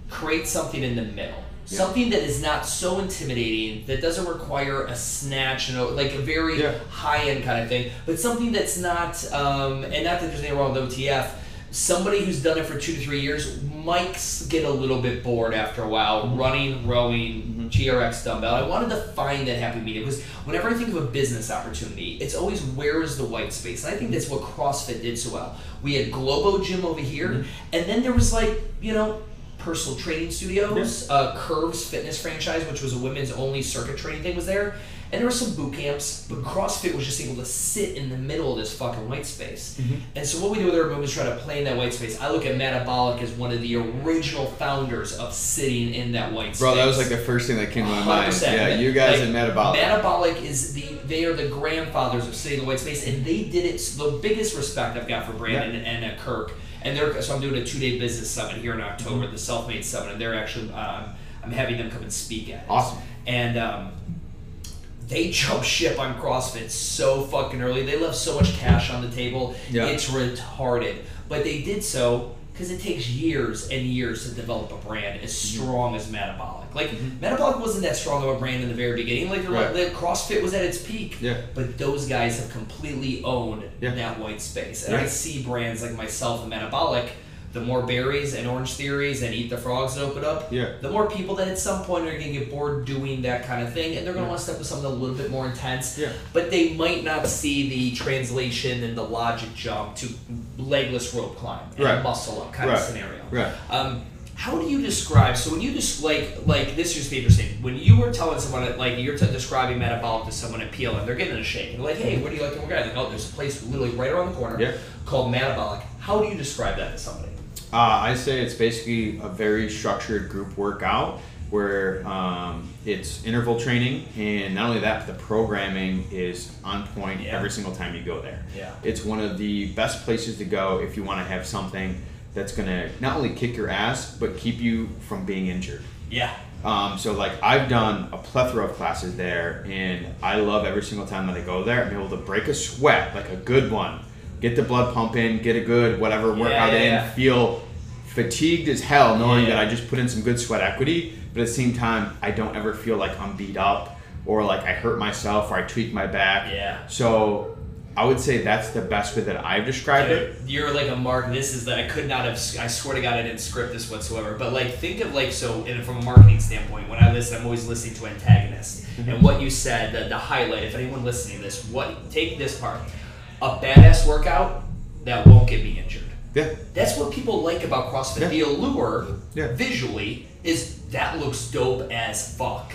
create something in the middle. Yeah. Something that is not so intimidating, that doesn't require a snatch, know, like a very Yeah. high end kind of thing, but something that's not, um, and not that there's anything wrong with OTF. Somebody who's done it for two to three years might get a little bit bored after a while, Mm-hmm. running, rowing, TRX dumbbell. I wanted to find that happy medium because whenever I think of a business opportunity, it's always where is the white space, and I think that's what CrossFit did so well. We had Globo Gym over here, Mm-hmm. and then there was like you know personal training studios, uh, Curves Fitness franchise, which was a women's only circuit training thing, was there. And there were some boot camps, but CrossFit was just able to sit in the middle of this fucking white space. Mm-hmm. And so what we do with our movement is try to play in that white space. I look at Metabolic as one of the original founders of sitting in that white space. Bro, that was like the first thing that came to my mind. 100%. Yeah, you guys Like, at Metabolic. Metabolic is the they are the grandfathers of sitting in the white space, and they did it. The biggest respect I've got for Brandon and, and uh, Kirk, and they're so I'm doing a two day business summit here in October, Mm-hmm. the Self Made Summit, and they're actually um, I'm having them come and speak at it. Awesome. And um, they jump ship on CrossFit so fucking early. They left so much cash on the table. Yeah. It's retarded. But they did so because it takes years and years to develop a brand as Mm-hmm. strong as Metabolic. Like Metabolic wasn't that strong of a brand in the very beginning. Like Right. the CrossFit was at its peak. Yeah. But those guys have completely owned Yeah. that white space. And I see brands like myself and Metabolic. The more Barry's and orange theories and eat the frogs that open up, Yeah. the more people that at some point are going to get bored doing that kind of thing, and they're going to want to step with something a little bit more intense. Yeah. But they might not see the translation and the logic jump to legless rope climb and Right. muscle up kind Right. of scenario. Right. Um, how do you describe? So when you just like like this be interesting. When you were telling someone like you're t- describing metabolic to someone at PLN, they're getting a shake. And they're like, hey, where do you like to work out? Like, oh, there's a place literally right around the corner Yeah. called Metabolic. How do you describe that to somebody? Uh, I say it's basically a very structured group workout where um, it's interval training, and not only that, but the programming is on point Yeah. every single time you go there. Yeah. It's one of the best places to go if you want to have something that's going to not only kick your ass, but keep you from being injured. Yeah. Um, so like I've done a plethora of classes there, and I love every single time that I go there. I'm able to break a sweat, like a good one, get the blood pumping, get a good whatever Yeah, workout yeah, in, yeah. feel fatigued as hell, knowing that I just put in some good sweat equity. But at the same time, I don't ever feel like I'm beat up or like I hurt myself or I tweak my back. Yeah. So I would say that's the best way that I've described it. You're like a mark. This is that I could not have. I swear to God, I didn't script this whatsoever. But like, think of like so. And from a marketing standpoint, when I listen, I'm always listening to antagonists. Mm-hmm. And what you said, the, the highlight. If anyone listening to this, what take this part, a badass workout that won't get me injured. Yeah. That's what people like about CrossFit. Yeah. The allure, Yeah. visually, is that looks dope as fuck.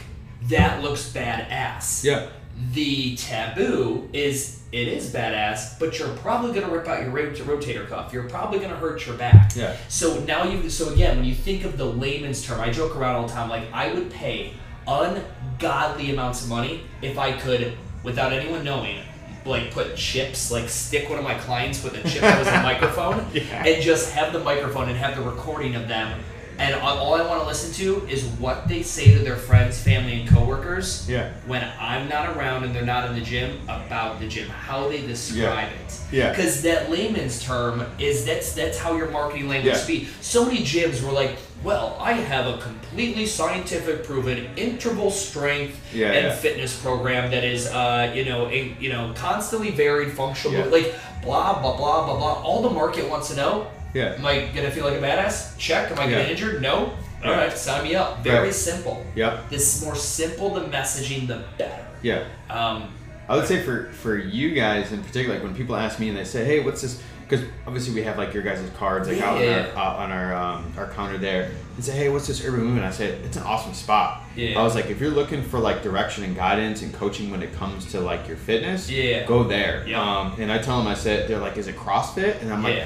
That looks badass. Yeah. The taboo is it is badass, but you're probably gonna rip out your rot- rotator cuff. You're probably gonna hurt your back. Yeah. So now you. So again, when you think of the layman's term, I joke around all the time. Like I would pay ungodly amounts of money if I could, without anyone knowing, like put chips, like stick one of my clients with a chip that was a (laughs) microphone, Yeah. and just have the microphone and have the recording of them. And all I want to listen to is what they say to their friends, family, and coworkers Yeah. when I'm not around and they're not in the gym about the gym, how they describe it. Yeah. Because that layman's term is that's that's how your marketing language Yeah. be. So many gyms were like, well, I have a completely scientific proven interval strength Yeah, and yeah. fitness program that is uh, you know, a, you know, constantly varied functional Yeah. like blah blah blah blah blah. All the market wants to know. Yeah. Am I gonna feel like a badass? Check. Am I gonna Yeah. get injured? No. All Yeah. right, sign me up. Very Yeah. simple. Yep. This more simple the messaging, the better. Yeah. Um, I would say for for you guys in particular, like when people ask me and they say, "Hey, what's this?" Because obviously we have like your guys' cards like out on our, out on our um, our counter there, and say, "Hey, what's this urban movement?" I said, "It's an awesome spot." Yeah. I was like, if you're looking for like direction and guidance and coaching when it comes to like your fitness, Yeah. go there. Yeah. Um, and I tell them, I said, they're like, "Is it CrossFit?" And I'm like. Yeah.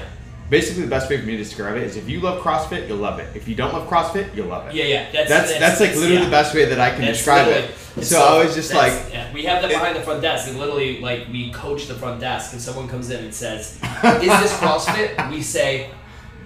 Basically, the best way for me to describe it is if you love CrossFit, you'll love it. If you don't love CrossFit, you'll love it. yeah, yeah. That's That's, that's, like literally yeah. the best way that I can That's describe it. it's So I was just like, yeah, we have that behind the front desk, and literally, like, we coach the front desk, and someone comes in and says, "Is this (laughs) CrossFit?" We say,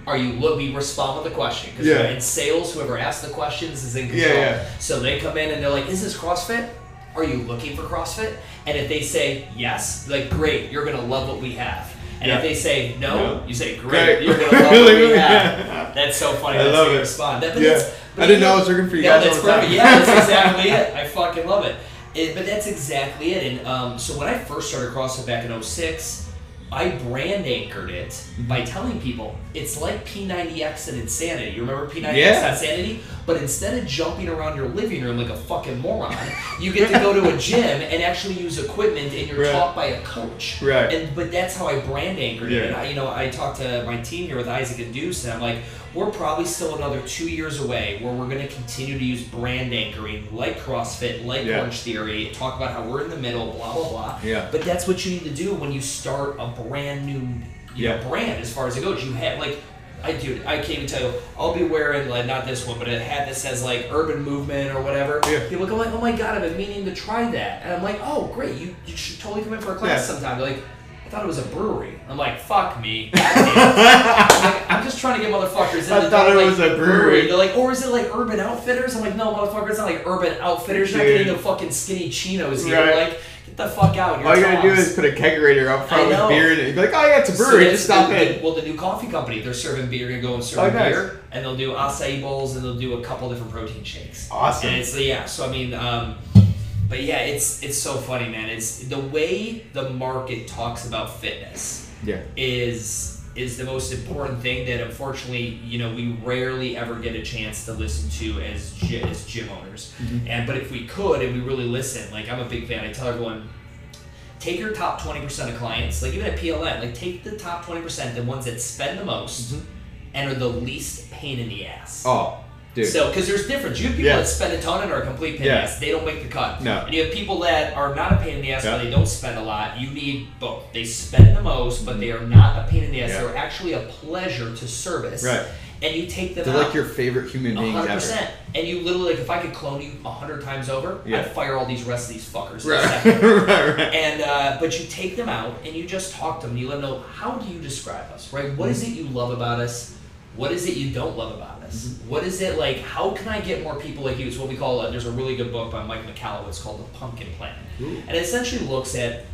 "Are you?" Look, we respond with a question because Yeah. in sales, whoever asks the questions is in control. Yeah, yeah. So they come in and they're like, "Is this CrossFit?" Are you looking for CrossFit? And if they say yes, like great, you're gonna love what we have. And Yeah. if they say no, No. you say great, Great. you're gonna (laughs) love what we Yeah. have. That's so funny. I that's love it. respond. That, Yeah. I didn't know I was working for you yeah, guys that's all the time. perfect. Yeah, that's (laughs) exactly it. I fucking love it. it. But that's exactly it. And um, so when I first started CrossFit back in 06, I brand anchored it Mm-hmm. by telling people it's like P90X and Insanity. You remember P90X Yeah. and Insanity? But instead of jumping around your living room like a fucking moron, you get to go to a gym and actually use equipment and you're Right. taught by a coach. Right. And but that's how I brand anchored it. Yeah. And I, you know, I talked to my team here with Isaac and Deuce, and I'm like, we're probably still another two years away where we're going to continue to use brand anchoring, like CrossFit, like Yeah. Orange Theory, talk about how we're in the middle, blah blah blah. Yeah. But that's what you need to do when you start a brand new, you know, brand as far as it goes. You have like. I dude, I can't even tell you. I'll be wearing like not this one, but a hat that says like urban movement or whatever. Yeah. People go like, "Oh my god, I've been meaning to try that," and I'm like, "Oh great, you, you should totally come in for a class Yeah. sometime." They're like, "I thought it was a brewery." I'm like, "Fuck me." (laughs) I'm, like, I'm just trying to get motherfuckers in I the thought it like, was a brewery. They're like, "Or is it like Urban Outfitters?" I'm like, "No, motherfucker, it's not like Urban Outfitters. You're not Dude. getting the fucking skinny chinos here. Right. Like, get the fuck out." You're All you gotta do Toms." is put a kegerator up front with beer in it. You'd be like, oh yeah, it's a So brewery. that's Just stop the, in. Well, the new coffee company, they're serving beer. You're gonna go and serve Oh, nice. beer, and they'll do acai bowls, and they'll do a couple different protein shakes. Awesome. And it's yeah. So I mean, um, but yeah, it's it's so funny, man. It's the way the market talks about fitness Yeah. is is the most important thing that unfortunately you know we rarely ever get a chance to listen to as gy- as gym owners mm-hmm. and but if we could and we really listen like i'm a big fan i tell everyone take your top 20% of clients like even at pln like take the top 20% the ones that spend the most mm-hmm. and are the least pain in the ass. Oh, dude. So, because there's difference. You have people Yeah. that spend a ton and are a complete pain in Yeah. the ass. They don't make the cut. No. And you have people that are not a pain in the ass, Yeah. but they don't spend a lot. You need both. They spend the most, but they are not a pain in the ass. Yeah. They're actually a pleasure to service. Right. And you take them They're out. like your favorite human ever. percent. And you literally, like, if I could clone you a hundred times over. I'd fire all these rest of these fuckers. in a Right, second. (laughs) right, right. And uh, but you take them out and you just talk to them. You let them know how do you describe us, right? What is it you love about us? What is it you don't love about Mm-hmm. What is it like? How can I get more people like you? It's what we call. Uh, there's a really good book by Mike Michalowicz called The Pumpkin Plan, Ooh. and it essentially looks at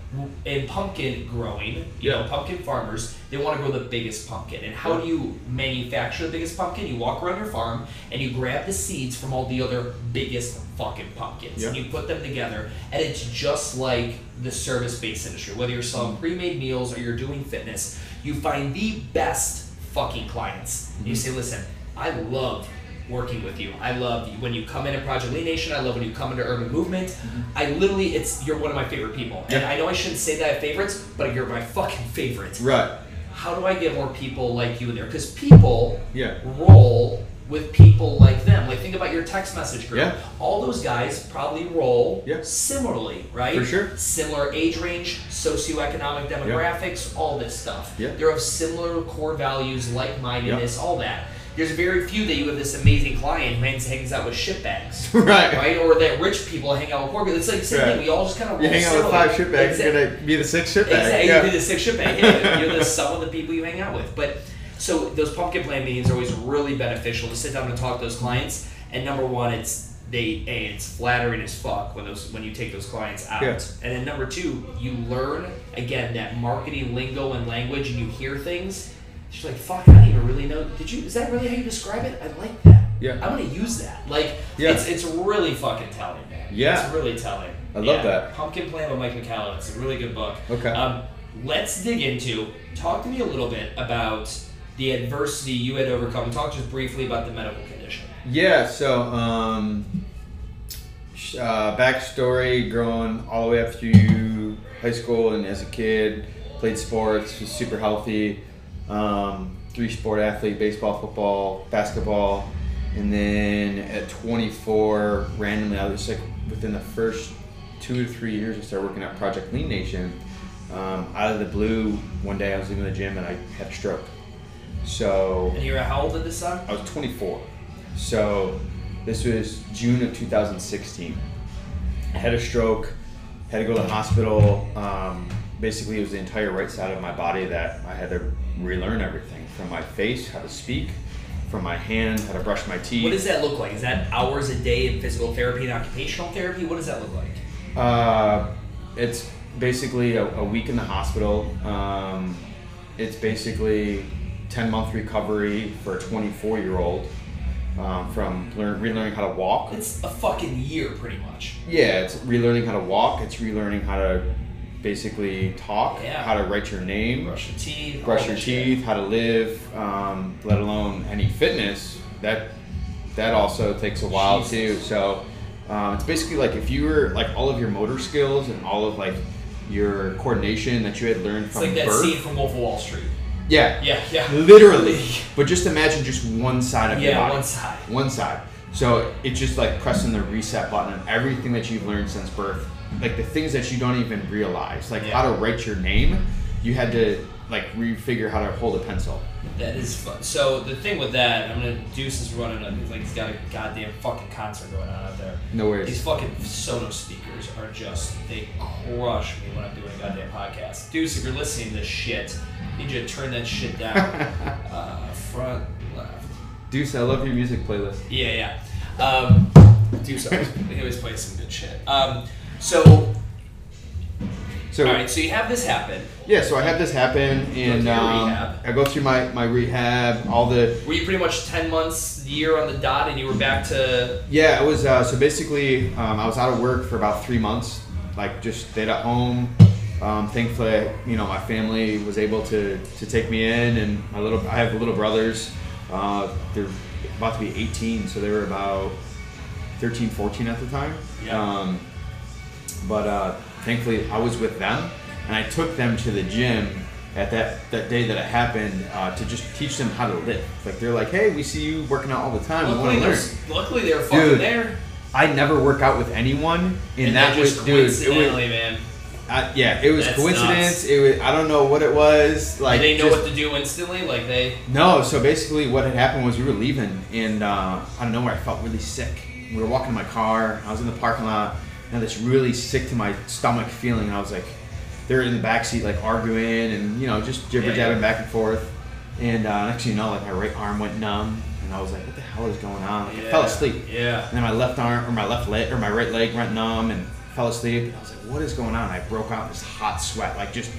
in pumpkin growing. You know, Yeah. pumpkin farmers they want to grow the biggest pumpkin, and how do you manufacture the biggest pumpkin? You walk around your farm and you grab the seeds from all the other biggest fucking pumpkins, and you put them together, and it's just like the service-based industry. Whether you're selling pre-made meals or you're doing fitness, you find the best fucking clients. And you Mm-hmm. say, "Listen, I love working with you. I love when you come into Project Lean Nation. I love when you come into Urban Movement. I literally, it's you're one of my favorite people. And Mm-hmm. Yeah. I know I shouldn't say that I have favorites, but you're my fucking favorite. Right. How do I get more people like you in there? Because people Yeah. roll with people like them. Like think about your text message group. Yeah. All those guys probably roll Yeah. similarly, right? For sure. Similar age range, socioeconomic demographics, all this stuff. Yeah. They're of similar core values, like mindedness, all that. There's very few that you have this amazing client who hangs, out with shitbags. (laughs) Right. Right? Or that rich people hang out with poor people. It's like the same Right. thing. We all just kind of You hang out with five shitbags, Exact- you're gonna be the sixth shitbag. Exactly. Yeah. You're the six shitbag. Yeah, you're the sum of the people you hang out with. But so those pumpkin plan meetings are always really beneficial to sit down and talk to those clients. And number one, it's they a it's flattering as fuck when those when you take those clients out. Yeah. And then number two, you learn again that marketing lingo and language, and you hear things. She's like, "Fuck, I don't even really know. Did you? Is that really how you describe it? I like that. Yeah. I'm gonna use that. Like, Yeah. it's it's really fucking telling, man. Yeah. it's really telling. I love Yeah. that. Pumpkin Plan by Mike McCallum. It's a really good book. Okay. Um, let's dig into. Talk to me a little bit about the adversity you had overcome. Talk just briefly about the medical condition. Yeah, so um, uh, backstory growing all the way up through high school and as a kid, played sports, was super healthy. Um, three sport athlete baseball, football, basketball. And then at 24, randomly, I was like within the first two to three years, I started working at Project Lean Nation. Um, out of the blue, one day I was leaving the gym and I had a stroke. So And you're how old at this time? I was 24. So this was June of 2016. I had a stroke, had to go to the hospital. Um, basically, it was the entire right side of my body that I had to relearn everything from my face, how to speak, from my hand, how to brush my teeth. What does that look like? Is that hours a day in physical therapy and occupational therapy? What does that look like? Uh, it's basically a, a week in the hospital. Um, it's basically 10 month recovery for a 24 year old um, from learn, relearning how to walk. It's a fucking year, pretty much. Yeah, it's relearning how to walk. It's relearning how to basically talk, Yeah. how to write your name, Brush your teeth. brush your that shit. teeth, how to live, um, let alone any fitness. That that also takes a while too. So um, it's basically like if you were like all of your motor skills and all of like your coordination that you had learned It's from like that birth. scene from Wolf of Wall Street. Yeah, Yeah, yeah. literally. (laughs) But just imagine just one side of your Yeah, body. one side. One side. So it's just like pressing the reset button on everything that you've learned since birth. Like the things that you don't even realize. Like Yeah. how to write your name. You had to like refigure how to hold a pencil. That is fun. So the thing with that, I'm gonna Deuce is running a like he's got a goddamn fucking concert going on out there. No worries. These fucking Sonos speakers are just they crush me when I'm doing a goddamn podcast. Deuce, if you're listening to this shit, I need you to turn that shit down. (laughs) uh, front left. Deuce, I love your music playlist. Yeah, yeah. Um, Deuce always, he always plays some good shit. Um, so So all right, so you have this happen. yeah, so I had this happen and um. I go through my, my rehab, all the Were you pretty much ten months, year on the dot, and you were back to Yeah, it was. Uh, so basically, um, I was out of work for about three months. Like, just stayed at home. Um, thankfully, you know, my family was able to, to take me in, and my little. I have little brothers. Uh, they're about to be 18, so they were about 13, 14 at the time. Yeah. Um, but uh, thankfully, I was with them, and I took them to the gym at that, that day that it happened uh, to just teach them how to live. Like they're like, hey, we see you working out all the time. we Luckily, want to learn. luckily they were fucking Dude, there. I never work out with anyone, and, And that was just dude. It was, man. uh, yeah, it was That's coincidence. nuts. It was I don't know what it was. Like Did they know just- what to do instantly? Like they. No, so basically what had happened was we were leaving, and don't know where. I felt really sick. We were walking in my car. I was in the parking lot, and this really sick to my stomach feeling. I was like, they're in the back seat like arguing and you know just jibber jabbing yeah. back and forth. And uh, next thing you know, like my right arm went numb, and I was like, what the hell is going on? Like, I fell asleep. Yeah. And then my left arm or my left leg or my right leg went numb and fell asleep. I was like, what is going on? I broke out in this hot sweat, like just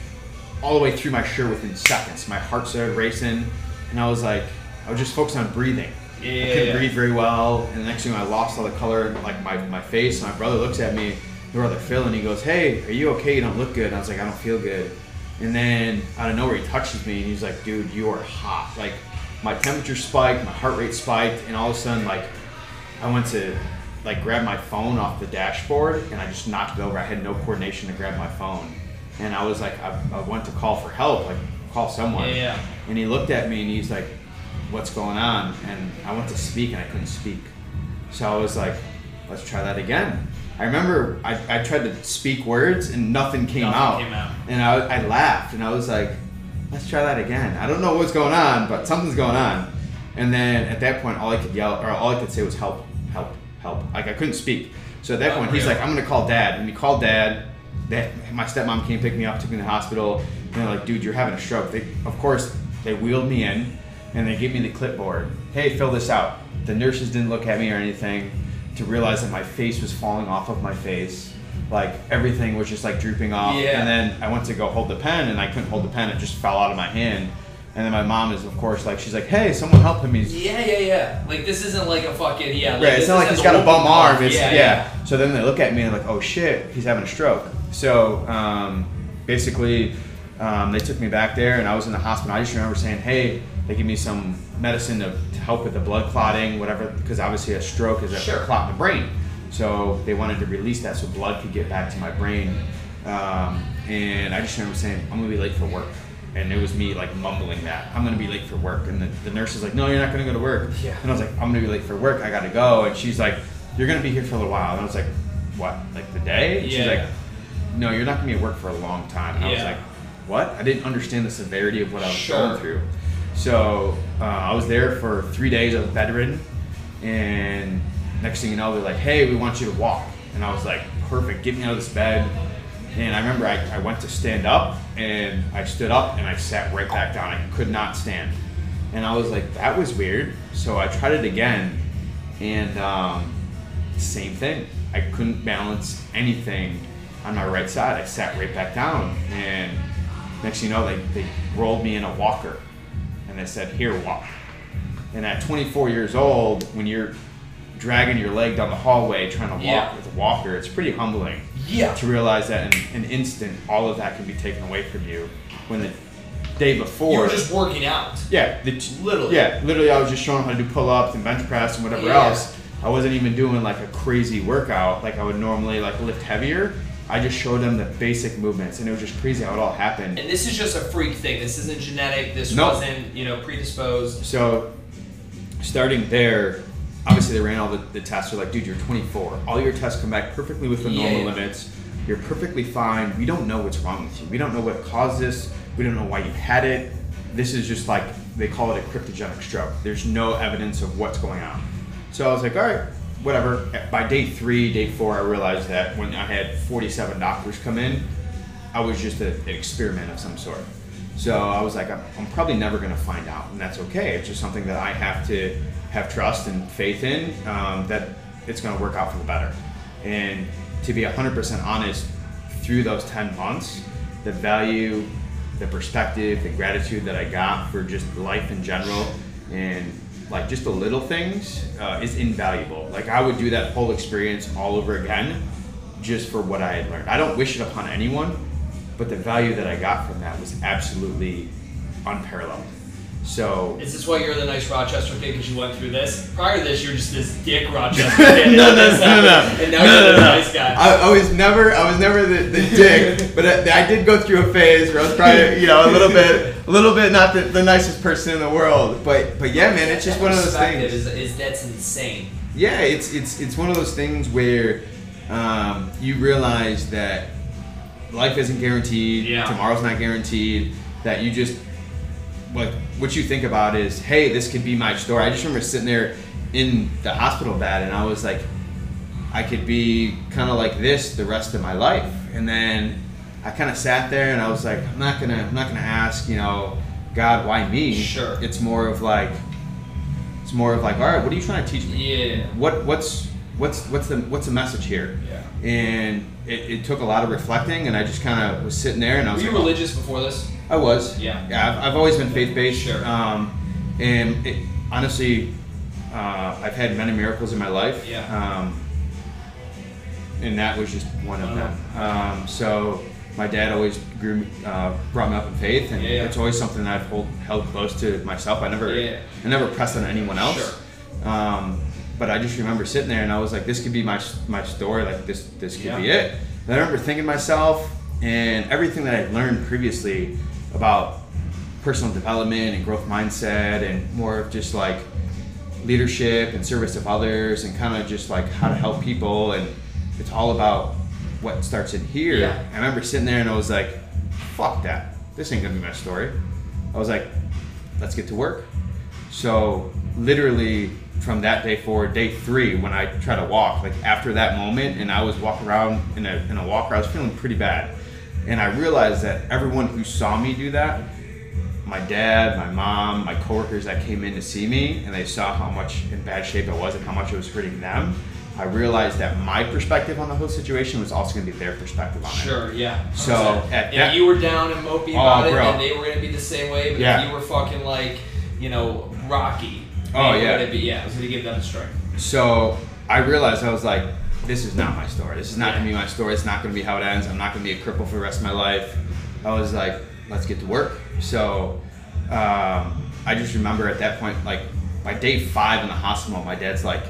all the way through my shirt within seconds. My heart started racing, and I was like, I was just focused on breathing. Yeah, I couldn't yeah. breathe very well, and the next thing I lost all the color like my, my face. My brother looks at me, the brother Phil, and he goes, "Hey, are you okay? You don't look good." And I was like, "I don't feel good." And then out of nowhere, he touches me, and he's like, "Dude, you are hot." Like my temperature spiked, my heart rate spiked, and all of a sudden, like I went to like grab my phone off the dashboard, and I just knocked it over. I had no coordination to grab my phone, and I was like, I, I went to call for help, like call someone. Yeah. And he looked at me and he's like, "What's going on?" And I went to speak and I couldn't speak. So I was like, "Let's try that again." I remember I, I tried to speak words and nothing came Nothing out. came out. And I, I laughed and I was like, "Let's try that again." I don't know what's going on, but something's going on. And then at that point, all I could yell or all I could say was, "Help! Help! Help!" Like I couldn't speak. So at that point, he's like, "I'm gonna call dad," and he called dad. That my stepmom came pick me up, took me to the hospital, and they're like, "Dude, you're having a stroke." They, of course, they wheeled me in, and they gave me the clipboard. Hey, fill this out. The nurses didn't look at me or anything to realize that my face was falling off of my face, like everything was just like drooping off. Yeah. And then I went to go hold the pen, and I couldn't hold the pen; it just fell out of my hand. And then my mom is, of course, like she's like, "Hey, someone help him! He's Yeah, yeah, yeah. Like this isn't like a fucking yeah. Like, Right, it's not like he's got a bum whooping arm. It's yeah, yeah, So then they look at me and like, "Oh shit, he's having a stroke." So um, basically, um, they took me back there, and I was in the hospital. I just remember saying, "Hey, they give me some medicine to, to help with the blood clotting, whatever, because obviously a stroke is a, Sure. clot in the brain. So they wanted to release that so blood could get back to my brain. Um, and I just remember saying, "I'm gonna be late for work." And it was me like mumbling that I'm gonna be late for work, and the, the nurse is like, "No, you're not gonna go to work." Yeah. And I was like, I'm gonna be late for work. I gotta go. And she's like, You're gonna be here for a little while. And I was like, What? Like the day? And She's like, No, you're not gonna be at work for a long time. And I was like, What? I didn't understand the severity of what I was Sure. going through. So uh, I was there for three days. Was bedridden, and next thing you know, they're like, Hey, we want you to walk. And I was like, Perfect. Get me out of this bed. And I remember I, I went to stand up and I stood up and I sat right back down. I could not stand. And I was like, that was weird. So I tried it again and um, same thing. I couldn't balance anything on my right side. I sat right back down. And next thing you know, they, they rolled me in a walker and they said, here, walk. And at 24 years old, when you're dragging your leg down the hallway trying to walk Yeah. with a walker, it's pretty humbling Yeah. to realize that in an instant, all of that can be taken away from you. When the day before, You were just working out. yeah, the Literally. yeah, literally, I was just showing how to do pull-ups and bench press and whatever Yeah. else. I wasn't even doing like a crazy workout like I would normally like lift heavier. I just showed them the basic movements, and it was just crazy how it all happened. And this is just a freak thing. This isn't genetic. This No. wasn't, you know, predisposed. So, starting there, obviously they ran all the, the tests. They're like, dude, you're 24. All your tests come back perfectly within Yeah, normal yeah. limits. You're perfectly fine. We don't know what's wrong with you. We don't know what caused this. We don't know why you had it. This is just like they call it a cryptogenic stroke. There's no evidence of what's going on. So I was like, all right, whatever. By day three, day four, I realized that when I had 47 doctors come in, I was just a, an experiment of some sort. So I was like, I'm, I'm probably never going to find out, and that's okay. It's just something that I have to have trust and faith in um, that it's going to work out for the better. And to be 100% honest, through those 10 months, the value, the perspective, the gratitude that I got for just life in general, and like just the little things uh, is invaluable. Like I would do that whole experience all over again, just for what I had learned. I don't wish it upon anyone, but the value that I got from that was absolutely unparalleled. So Is this why you're the nice Rochester kid because you went through this? Prior to this, you're just this dick Rochester (laughs) kid. no, no, this no, no, no, And now no, you're no, the no. nice guy. I, I was never, I was never the, the dick, (laughs) but I, I did go through a phase where I was probably, you know, a little bit, a little bit not the, the nicest person in the world. But, but yeah, man, it's just one of those things. Is, is that's insane. Yeah, it's it's it's one of those things where um, you realize that life isn't guaranteed. Yeah. Tomorrow's not guaranteed. That you just like what you think about is, hey, this could be my story. I just remember sitting there in the hospital bed, and I was like, I could be kind of like this the rest of my life. And then I kind of sat there, and I was like, I'm not gonna I'm not gonna ask, you know, God, why me? Sure. It's more of like. It's more of like, all right, what are you trying to teach me? Yeah. what what's what's what's the what's the message here? Yeah. And it, it took a lot of reflecting, and I just kind of was sitting there, and I was. Were you like, religious before this? I was. Yeah. Yeah. I've, I've always been faith based. Sure. Um, and it, honestly, uh, I've had many miracles in my life. Yeah. Um, and that was just one of them. Um, so my dad always grew, uh, brought me up in faith, and Yeah, it's always something that I've hold, held close to myself. I never, Yeah. I never pressed on anyone else. Sure. Um, but I just remember sitting there, and I was like, "This could be my my story. Like this, this could Yeah. be it." And I remember thinking to myself, and everything that I'd learned previously about personal development and growth mindset, and more of just like leadership and service of others, and kind of just like how to help people, and it's all about what starts in here. Yeah. I remember sitting there, and I was like, "Fuck that! This ain't gonna be my story." I was like, "Let's get to work." So literally from that day forward, day three, when I try to walk, like after that moment, and I was walking around in a in a walker, I was feeling pretty bad, and I realized that everyone who saw me do that, my dad, my mom, my coworkers that came in to see me, and they saw how much in bad shape I was and how much it was hurting them. I realized that my perspective on the whole situation was also going to be their perspective on it. Sure, yeah. So, 100%. at if that- you were down and mopey Oh, about it, bro. then they were gonna be the same way. But Yeah. if you were fucking like, you know, Rocky, Oh, yeah. be, yeah, I was gonna give them a strike. So I realized I was like, this is not my story. This is not gonna be my story. It's not gonna be how it ends. I'm not gonna be a cripple for the rest of my life. I was like, let's get to work. So um, I just remember at that point, like by day five in the hospital, my dad's like,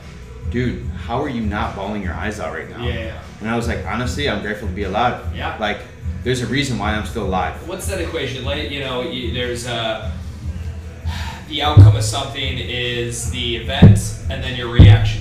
dude, how are you not bawling your eyes out right now? Yeah. And I was like, honestly, I'm grateful to be alive. Yeah. Like, there's a reason why I'm still alive. What's that equation? Like, you know, you, there's uh, the outcome of something is the event, and then your reaction.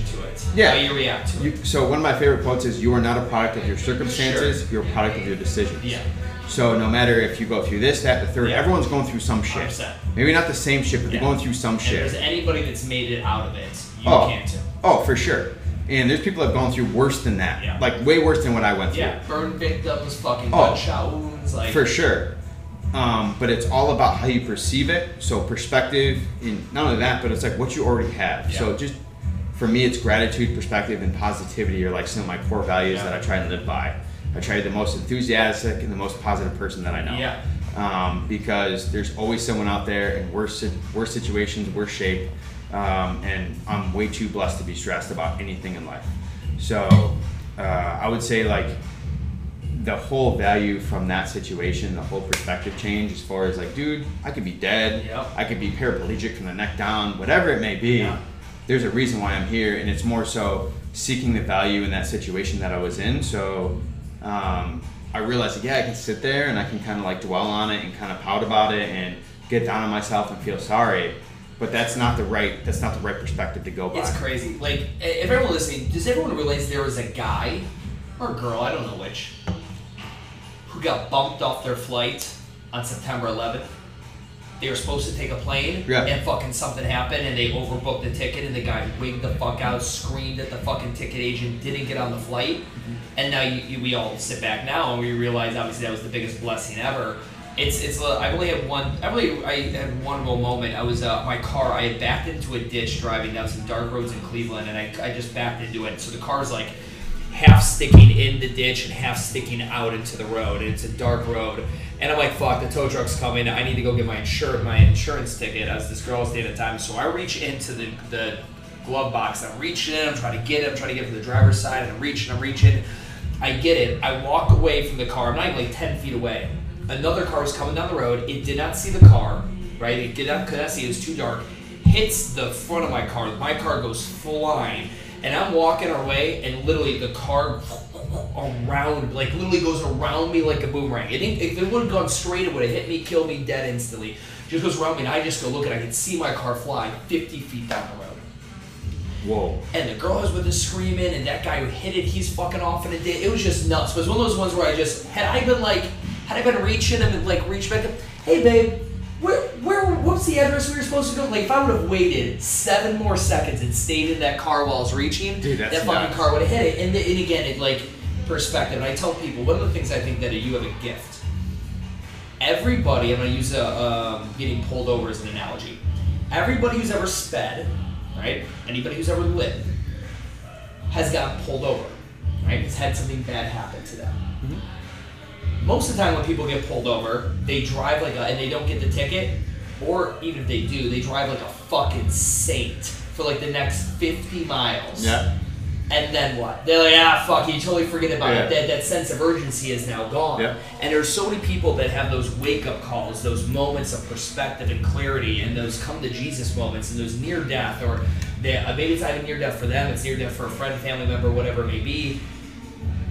Yeah. How you react to it. You, so one of my favorite quotes is, "You are not a product of your circumstances. You're a product of your decisions." Yeah. So no matter if you go through this, that, the third, Yeah. everyone's going through some shit. 100%. Maybe not the same shit, but Yeah. they're going through some And if there's shit. anybody that's made it out of it, you Oh. can too. Oh, for sure. And there's people that have gone through worse than that. Yeah. Like way worse than what I went through. Yeah, burn victims, fucking Oh. gunshot wounds, like For sure. Um, but it's all about how you perceive it. So perspective, and not only that, but it's like what you already have. Yeah. So just for me, it's gratitude, perspective, and positivity are like some of my core values Yeah. that I try and live by. I try to be the most enthusiastic and the most positive person that I know. Yeah. Um, because there's always someone out there in worse worse situations, worse shape, um, and I'm way too blessed to be stressed about anything in life. So uh, I would say like the whole value from that situation, the whole perspective change as far as like, dude, I could be dead. Yep. I could be paraplegic from the neck down, whatever it may be. Yeah. There's a reason why I'm here, and it's more so seeking the value in that situation that I was in. So um, I realized, that, yeah, I can sit there and I can kind of like dwell on it and kind of pout about it and get down on myself and feel sorry. But that's not the right. That's not the right perspective to go by. It's crazy. Like, if everyone listening, does everyone realize there was a guy or a girl, I don't know which, who got bumped off their flight on September 11th? They were supposed to take a plane, Yeah. and fucking something happened, and they overbooked the ticket, and the guy wigged the fuck out, screamed at the fucking ticket agent, didn't get on the flight, and now you, you, we all sit back now and we realize obviously that was the biggest blessing ever. It's it's. uh, I've only had one. I only I had one real moment. I was uh, my car. I had backed into a ditch driving down some dark roads in Cleveland, and I, I just backed into it. So the car's like half sticking in the ditch and half sticking out into the road. And it's a dark road, and I'm like, "Fuck, the tow truck's coming. I need to go get my insur- my insurance ticket." As this girl was at time, so I reach into the the glove box. I'm reaching in. I'm trying to get it. I'm trying to get from the driver's side, and I'm reaching. I'm reaching. I get it. I walk away from the car. I'm not even like ten feet away. Another car was coming down the road. It did not see the car. right? It get up It was too dark, hits the front of my car. My car goes flying. And I'm walking our way, and literally the car around, like literally goes around me like a boomerang. It, if it would have gone straight, it would have hit me, killed me dead instantly. Just goes around me, and I just go look, and I can see my car fly 50 feet down the road. Whoa. And the girl is with us screaming, and that guy who hit it, he's fucking off in a day. It was just nuts. It was one of those ones where I just had I been like, had I been reaching and like reached back up, hey babe, where where what's the address we were supposed to go? Like if I would have waited seven more seconds and stayed in that car while I was reaching, Dude, that's that fucking nuts. car would have hit it. And, and again, it like perspective. And I tell people one of the things I think that you have a gift. Everybody, I'm gonna use a um, getting pulled over as an analogy. Everybody who's ever sped, right? Anybody who's ever lived has gotten pulled over, right? Has had something bad happen to them. Most of the time, when people get pulled over, they drive like a, and they don't get the ticket, or even if they do, they drive like a fucking saint for like the next 50 miles. Yeah. And then what? They're like, ah, fuck, you totally forget about Yeah. it. That, that sense of urgency is now gone. Yeah. And there's so many people that have those wake up calls, those moments of perspective and clarity, and those come to Jesus moments, and those near death, or they, uh, maybe it's not even near death for them, it's near death for a friend, family member, whatever it may be.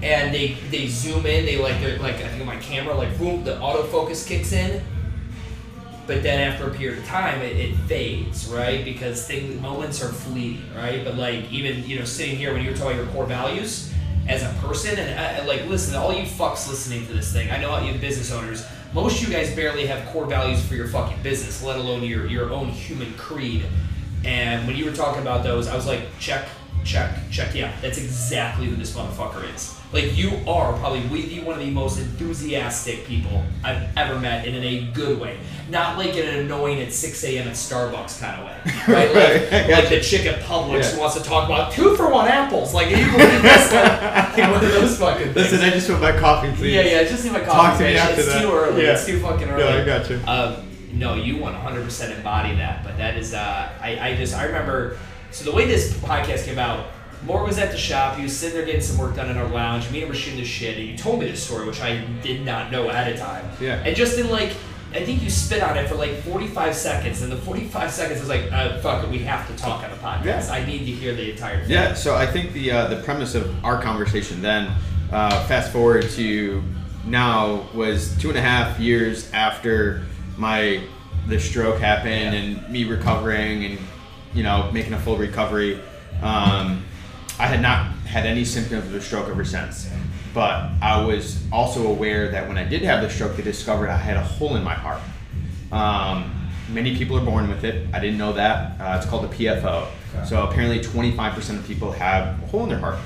And they they zoom in, they like they're like I think my camera like boom, the autofocus kicks in. But then after a period of time, it, it fades, right? Because things, moments are fleeting, right? But like even you know sitting here when you were talking about your core values as a person, and uh, I, I- like listen, all you fucks listening to this thing, I know all you business owners, most of you guys barely have core values for your fucking business, let alone your your own human creed. And when you were talking about those, I was like, check, check, check. Yeah, that's exactly who this motherfucker is. Like you are probably one of the most enthusiastic people I've ever met, and in a good way. Not like in an annoying at 6 a.m. at Starbucks kind of way, (laughs) right? Like, Right, like the chick at Publix Yeah. who wants to talk about two for one apples. Like, you believe this? (laughs) Like, one of those fucking things. Listen, I just want my coffee, please. Yeah, yeah, just need my Talk coffee. to me bitch. after it's that. too early. Yeah. It's too fucking early. Yeah, I got you. Um, no, you 100% embody that, but that is, uh, I, I just, I remember, so the way this podcast came out, Morg was at the shop, he was sitting there getting some work done in our lounge, me and him were shooting the shit, and you told me this story, which I did not know ahead of time. Yeah. And just in like, I think you spit on it for like 45 seconds, and the 45 seconds was like, uh, fuck it, we have to talk on the podcast. Yeah. I need to hear the entire thing. Yeah, so I think the uh, the premise of our conversation then, uh, fast forward to now, was two and a half years after my the stroke happened Yeah. and me recovering and you know making a full recovery. Um, I had not had any symptoms of a stroke ever since, but I was also aware that when I did have the stroke, they discovered I had a hole in my heart. Um, many people are born with it. I didn't know that. Uh, it's called a PFO. So apparently, 25% of people have a hole in their heart.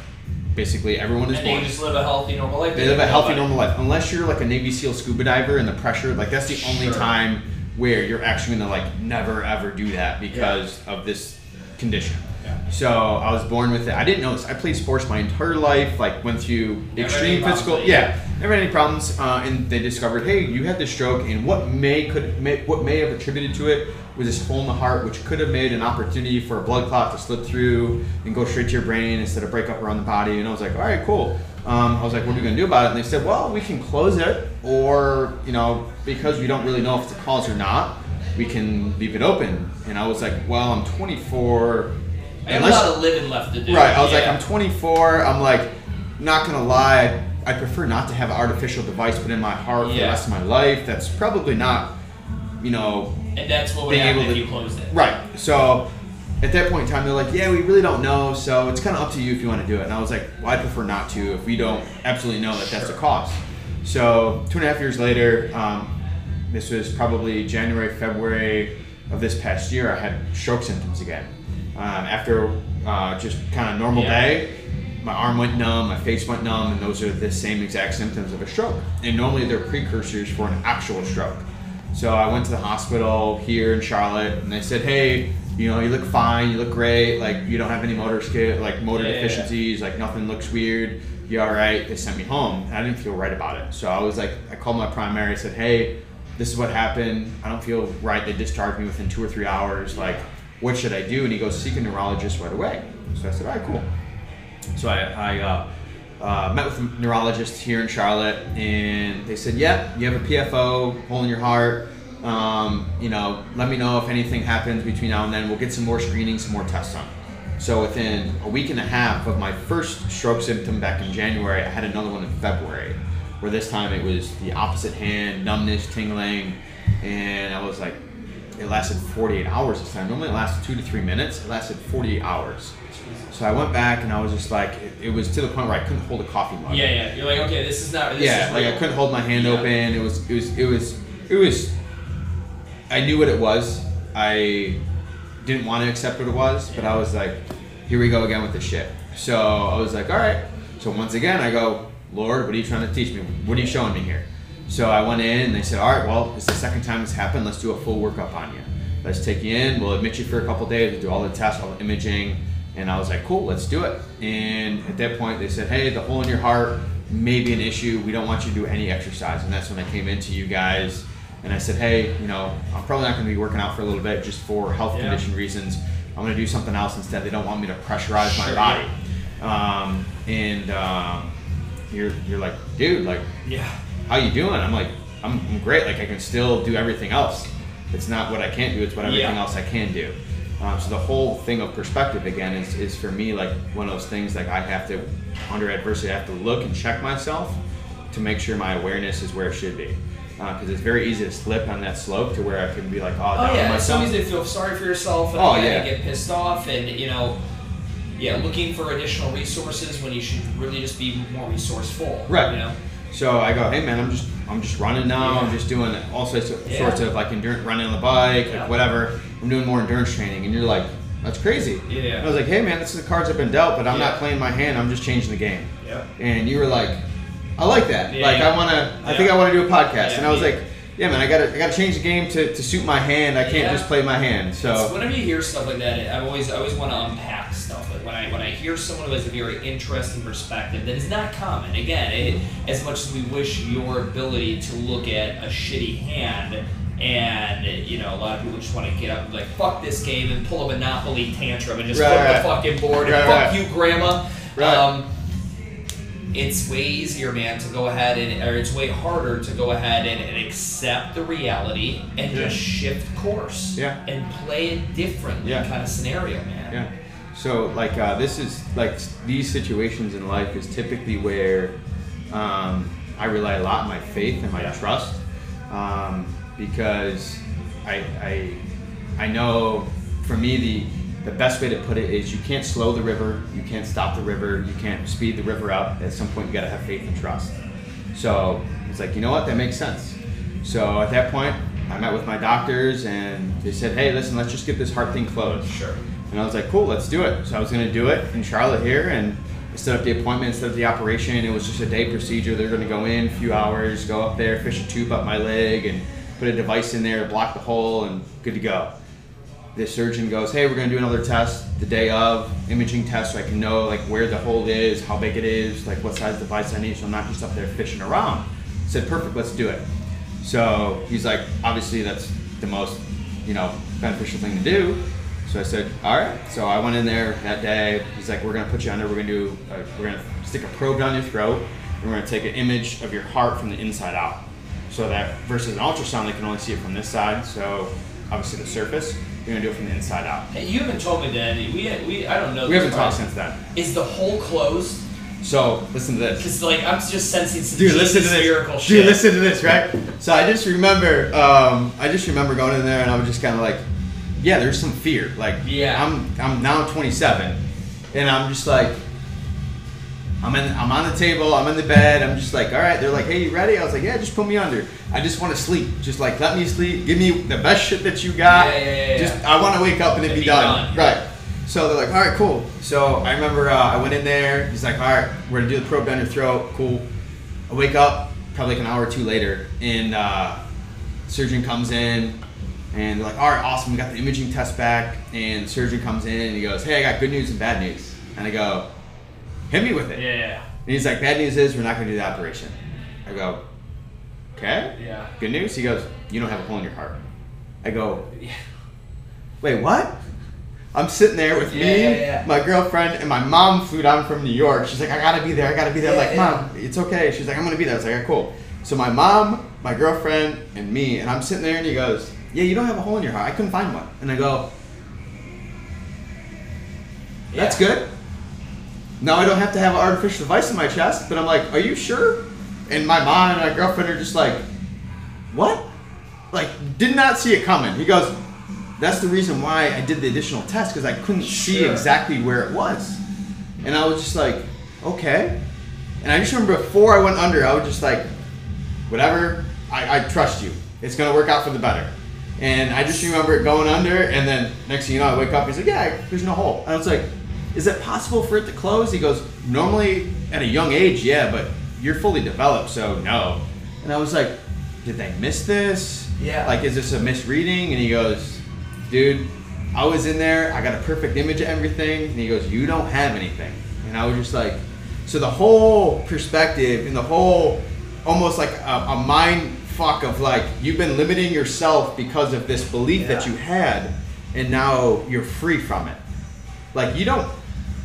Basically, everyone is And born. they just live a healthy, normal life. They live a healthy, Nobody- normal life. Unless you're like a Navy SEAL scuba diver and the pressure, like that's the only time where you're actually gonna like never ever do that because of this condition. So I was born with it. I didn't know this. I played sports my entire life. Like went through Never extreme physical. problems, Yeah, never had any problems. Uh, and they discovered, hey, you had this stroke, and what may could may, what may have attributed to it was this hole in the heart, which could have made an opportunity for a blood clot to slip through and go straight to your brain instead of break up around the body. And I was like, all right, cool. Um, I was like, what are we gonna do about it? And they said, well, we can close it, or you know, because we don't really know if it's a cause or not, we can leave it open. And I was like, well, I'm 24. I have a lot of living left to do. Right. I was like, I'm 24. I'm like, not gonna lie. I prefer not to have an artificial device put in my heart for the rest of my life. That's probably not, you know, And that's what would being able to- you closed it. right. So at that point in time, they're like, yeah, we really don't know. So it's kind of up to you if you want to do it. And I was like, well, I prefer not to if we don't absolutely know that that's the Sure. cause. So two and a half years later, um, this was probably January, February of this past year. I had stroke symptoms again. Um, after uh, just kind of normal Yeah. day, my arm went numb, my face went numb, and those are the same exact symptoms of a stroke. And normally they're precursors for an actual stroke. So I went to the hospital here in Charlotte, and they said, "Hey, you know, you look fine, you look great. Like you don't have any motor skill, like motor Yeah, yeah, yeah. deficiencies, like nothing looks weird. You all right?" They sent me home, and I didn't feel right about it. So I was like, I called my primary, I said, "Hey, this is what happened. I don't feel right. They discharged me within two or three hours. Like, what should I do?" And he goes, "Seek a neurologist right away." So I said, "All right, cool." So I, I uh, uh, met with a neurologist here in Charlotte, and they said, "Yeah, you have a PFO, hole in your heart. Um, you know, let me know if anything happens between now and then. We'll get some more screening, some more tests done. So within a week and a half of my first stroke symptom back in January, I had another one in February, where this time it was the opposite hand, numbness, tingling, and I was like, it lasted 48 hours this time. Normally it lasts two to three minutes. It lasted 48 hours. So I went back and I was just like, it, it was to the point where I couldn't hold a coffee mug. Yeah, yeah. You're like, okay, this is not. This yeah, is like I couldn't hold my hand Yeah. open. It was, it was, it was, it was. I knew what it was. I didn't want to accept what it was, but I was like, here we go again with the shit. So I was like, all right. So once again, I go, Lord, what are you trying to teach me? What are you showing me here? So I went in and they said, all right, well, it's the second time this happened. Let's do a full workup on you. Let's take you in. We'll admit you for a couple days. We'll do all the tests, all the imaging. And I was like, cool, let's do it. And at that point, they said, hey, the hole in your heart may be an issue. We don't want you to do any exercise. And that's when I came into you guys and I said, hey, you know, I'm probably not going to be working out for a little bit just for health Yeah. condition reasons. I'm going to do something else instead. They don't want me to pressurize my body. Um, and um, you're, you're like, dude, like, Yeah. How you doing? I'm like, I'm, I'm great. Like I can still do everything else. It's not what I can't do. It's what everything Yeah. else I can do. Um, so the whole thing of perspective again is, is for me like one of those things like I have to under adversity I have to look and check myself to make sure my awareness is where it should be because it's very easy to slip on that slope to where I can be like oh, Oh yeah, it's so easy to feel sorry for yourself and Oh, yeah. get pissed off and you know, yeah, looking for additional resources when you should really just be more resourceful. Right. You know. So I go, hey man, I'm just I'm just running now. I'm just doing all sorts of, Yeah. sorts of like endurance, running on the bike, Yeah. like whatever. I'm doing more endurance training, and you're like, that's crazy. Yeah. And I was like, hey man, this is the cards I've been dealt, but I'm Yeah. not playing my hand. I'm just changing the game. Yeah. And you were like, I like that. Yeah, like. I want to. I think I want to do a podcast. Yeah, and I was like, yeah man, I gotta I gotta change the game to, to suit my hand. I can't Yeah. just play my hand. So It's- whenever you hear stuff like that, I always I always want to unpack stuff. When I when I hear someone who has a very interesting perspective that is not common. Again, it, as much as we wish your ability to look at a shitty hand. And you know, a lot of people just want to get up and be like, "Fuck this game," and pull a Monopoly tantrum and just Right, flip right. the fucking board and Right, "Fuck you, Grandma." Right. Um, it's way easier, man, to go ahead and, or it's way harder to go ahead and, and accept the reality and Yeah. just shift course. Yeah. And play it different Yeah. kind of scenario, man. Yeah. So like uh, this is like these situations in life is typically where um, I rely a lot on my faith and my Yeah. trust um, because I, I I know for me the the best way to put it is you can't slow the river, you can't stop the river, you can't speed the river up. At some point, you got to have faith and trust. So it's like, you know what, that makes sense. So at that point, I met with my doctors and they said, hey, listen, let's just get this heart thing closed. Sure. And I was like, cool, let's do it. So I was going to do it in Charlotte here and set up the appointment, set up the operation. It was just a day procedure. They're going to go in a few hours, go up there, fish a tube up my leg, and put a device in there to block the hole, and good to go. The surgeon goes, hey, we're going to do another test the day of, imaging test, so I can know like where the hole is, how big it is, like what size device I need, so I'm not just up there fishing around. I said, perfect, let's do it. So he's like, obviously that's the most, you know, beneficial thing to do. So I said, all right. So I went in there that day. He's like, we're gonna put you under. We're gonna do. Uh, we're gonna stick a probe down your throat. And we're gonna take an image of your heart from the inside out. So that versus an ultrasound, they can only see it from this side. So obviously the surface. You're gonna do it from the inside out. Hey, you haven't told me that. We, we I don't know. We haven't talked since then. Is the hole closed? So listen to this. Because like I'm just sensing some Dude, listen to this. miracle Dude, shit. listen to this, right? So I just remember, um, I just remember going in there and I was just kind of like, yeah, there's some fear. Like, Yeah. I'm, I'm now 27, and I'm just like, I'm in, I'm on the table, I'm in the bed, I'm just like, all right. They're like, hey, you ready? I was like, yeah, just put me under. I just want to sleep. Just like let me sleep. Give me the best shit that you got. Yeah, yeah, yeah, Just. I want to wake up and it be, be done. done. Right. So they're like, all right, cool. So I remember uh, I went in there. He's like, all right, we're gonna do the probe down your throat. Cool. I wake up probably like an hour or two later, and uh, surgeon comes in, and they're like, all right, awesome. We got the imaging test back, and the surgeon comes in and he goes, hey, I got good news and bad news. And I go, hit me with it. Yeah. And he's like, bad news is we're not gonna do the operation. I go, okay. Yeah. Good news. He goes, you don't have a hole in your heart. I go, Yeah. wait, what? I'm sitting there with Yeah, me, yeah, my girlfriend, and my mom flew down from New York. She's like, I gotta be there, I gotta be there. I'm like, mom, it's okay. She's like, I'm gonna be there. I was like, "Alright, cool. So my mom my girlfriend, and me, and I'm sitting there, and he goes, "Yeah, you don't have a hole in your heart. I couldn't find one." And I go, "That's Yeah. good." Now I don't have to have an artificial device in my chest, but I'm like, "Are you sure?" And my mom and my girlfriend are just like, "What?" Like, did not see it coming. He goes, "That's the reason why I did the additional test because I couldn't see exactly where it was." And I was just like, "Okay." And I just remember before I went under, I was just like, whatever, I, I trust you. It's gonna work out for the better. And I just remember it going under, and then next thing you know, I wake up. He's like, "Yeah, there's no hole." And I was like, "Is it possible for it to close?" He goes, "Normally at a young age, yeah, but you're fully developed, so no." And I was like, "Did they miss this? Yeah. Like, is this a misreading?" And he goes, "Dude, I was in there. I got a perfect image of everything." And he goes, "You don't have anything." And I was just like, so the whole perspective and the whole almost like a, a mind fuck of like you've been limiting yourself because of this belief that you had and now you're free from it. Like you don't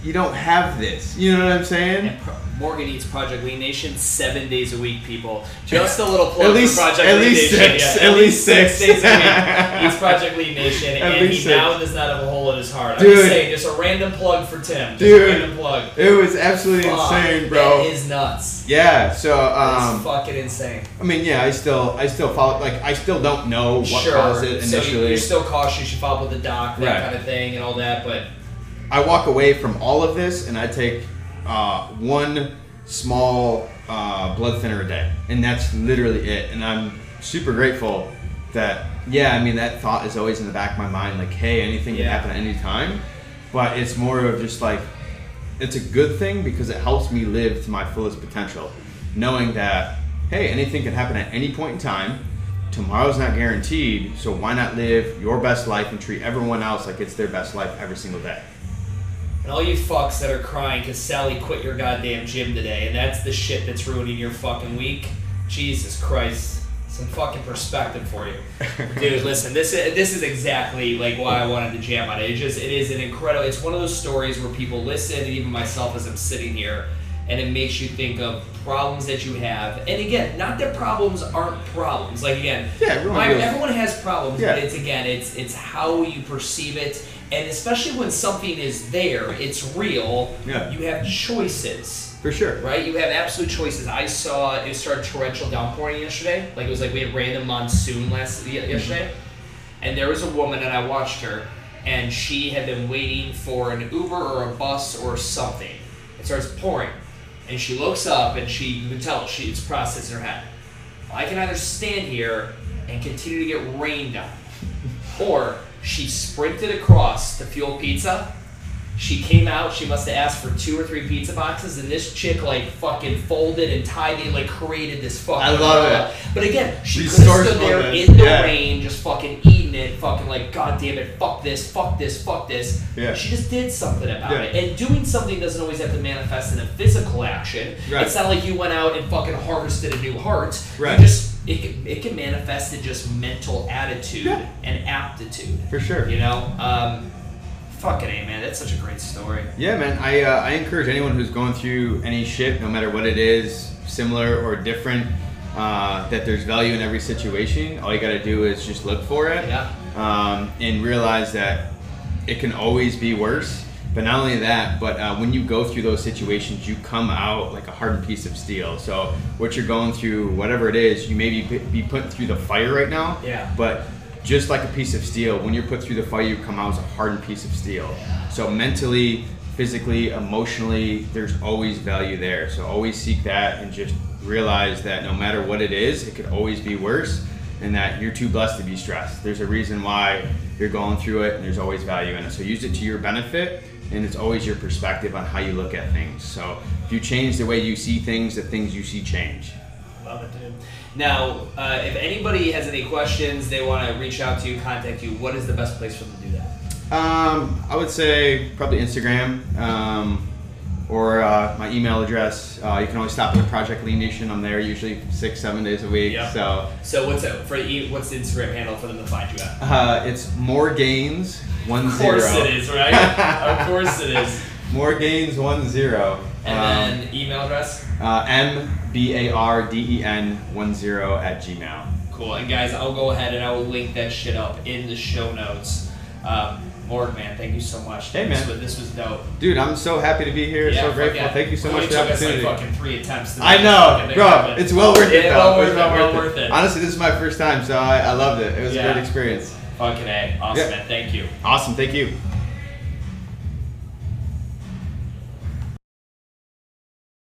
you don't have this. You know what i'm saying Morgan eats Project Lean Nation seven days a week, people. Just a little plug At least- for Project at Lean least Nation. six, Yeah, at least six. days a week. (laughs) Eats Project Lean Nation, At and he least now does not have a hole in his heart. I'm just saying, just a random plug for Tim. Just Dude. a random plug. it was absolutely Fuck, insane bro That is nuts. yeah so um fucking insane. i mean yeah i still i still follow like i still don't know what sure. caused it initially. so you're still cautious. You follow up with the doc, that Right. kind of thing, and all that. But I walk away from all of this and I take uh, one small uh, blood thinner a day, and that's literally it. And I'm super grateful that yeah, I mean that thought is always in the back of my mind, like hey, anything can happen at any time. But it's more of just like it's a good thing because it helps me live to my fullest potential, knowing that hey, anything can happen at any point in time. Tomorrow's not guaranteed, so why not live your best life and treat everyone else like it's their best life every single day? And all you fucks that are crying because Sally quit your goddamn gym today, and that's the shit that's ruining your fucking week. Jesus Christ, some fucking perspective for you, (laughs) dude. Listen, this is this is exactly like why I wanted to jam on it. It just it is an incredible. It's one of those stories where people listen, and even myself as I'm sitting here, and it makes you think of problems that you have. And again, not that problems aren't problems. Like again, Yeah, everyone my- everyone has problems, Yeah. but it's again, it's it's how you perceive it, and especially when something is there, it's real. Yeah. You have choices, For sure. right? You have absolute choices. I saw it started torrential downpouring yesterday. Like it was like we had random monsoon last ye- mm-hmm. yesterday, and there was a woman, and I watched her, and she had been waiting for an Uber or a bus or something. It starts pouring, and she looks up, and she you can tell she it's processing her head. I can either stand here and continue to get rained on, or she sprinted across to Fuel Pizza. She came out. She must have asked for two or three pizza boxes, and this chick like fucking folded and tied it, like created this fucking. I love it. But again, she could have stood there in the yeah. rain, just fucking eating it, fucking like, God damn it, fuck this, fuck this, fuck this. Yeah. She just did something about Yeah. it. And doing something doesn't always have to manifest in a physical action. Right. It's not like you went out and fucking harvested a new heart. Right. You just it can, it can manifest in just mental attitude Yeah. and aptitude. For sure. You know, um, fucking a man, that's such a great story. Yeah, man. I uh, I encourage anyone who's going through any shit, no matter what it is, similar or different, uh, that there's value in every situation. All you got to do is just look for it, Yeah. um, and realize that it can always be worse. But not only that, but uh, when you go through those situations, you come out like a hardened piece of steel. So what you're going through, whatever it is, you may be, be put through the fire right now. Yeah. But just like a piece of steel, when you're put through the fire, you come out as a hardened piece of steel. Yeah. So mentally, physically, emotionally, there's always value there. So always seek that and just realize that no matter what it is, it could always be worse and that you're too blessed to be stressed. There's a reason why you're going through it and there's always value in it. So use it to your benefit and it's always your perspective on how you look at things. So if you change the way you see things, the things you see change. Love it, dude. Now, uh, if anybody has any questions, they want to reach out to you, contact you, what is the best place for them to do that? Um, I would say probably Instagram um, or uh, my email address. Uh, you can always stop at Project Lean Nation. I'm there usually six, seven days a week. Yeah. So So what's it for? e- What's the Instagram handle for them to find you at? uh, it's more gains one Of zero. course it is, right? of course it is. (laughs) More gains one zero. And Um, then email address. uh, M B A R D E N one zero at Gmail. Cool. And guys, I'll go ahead and I will link that shit up in the show notes. Um, Morg, man, thank you so much. Hey, This man. was, this was dope. Dude, I'm so happy to be here. Yeah, so grateful. yeah. Thank you so It much for the took us, like, fucking three attempts. I know, bro. It's well worth it. Yeah, well worth it, well worth, it. Honestly, this is my first time, so I, I loved it. It was Yeah. a great experience. Fucking A. Awesome, Yeah. man. Thank you. Awesome. Thank you.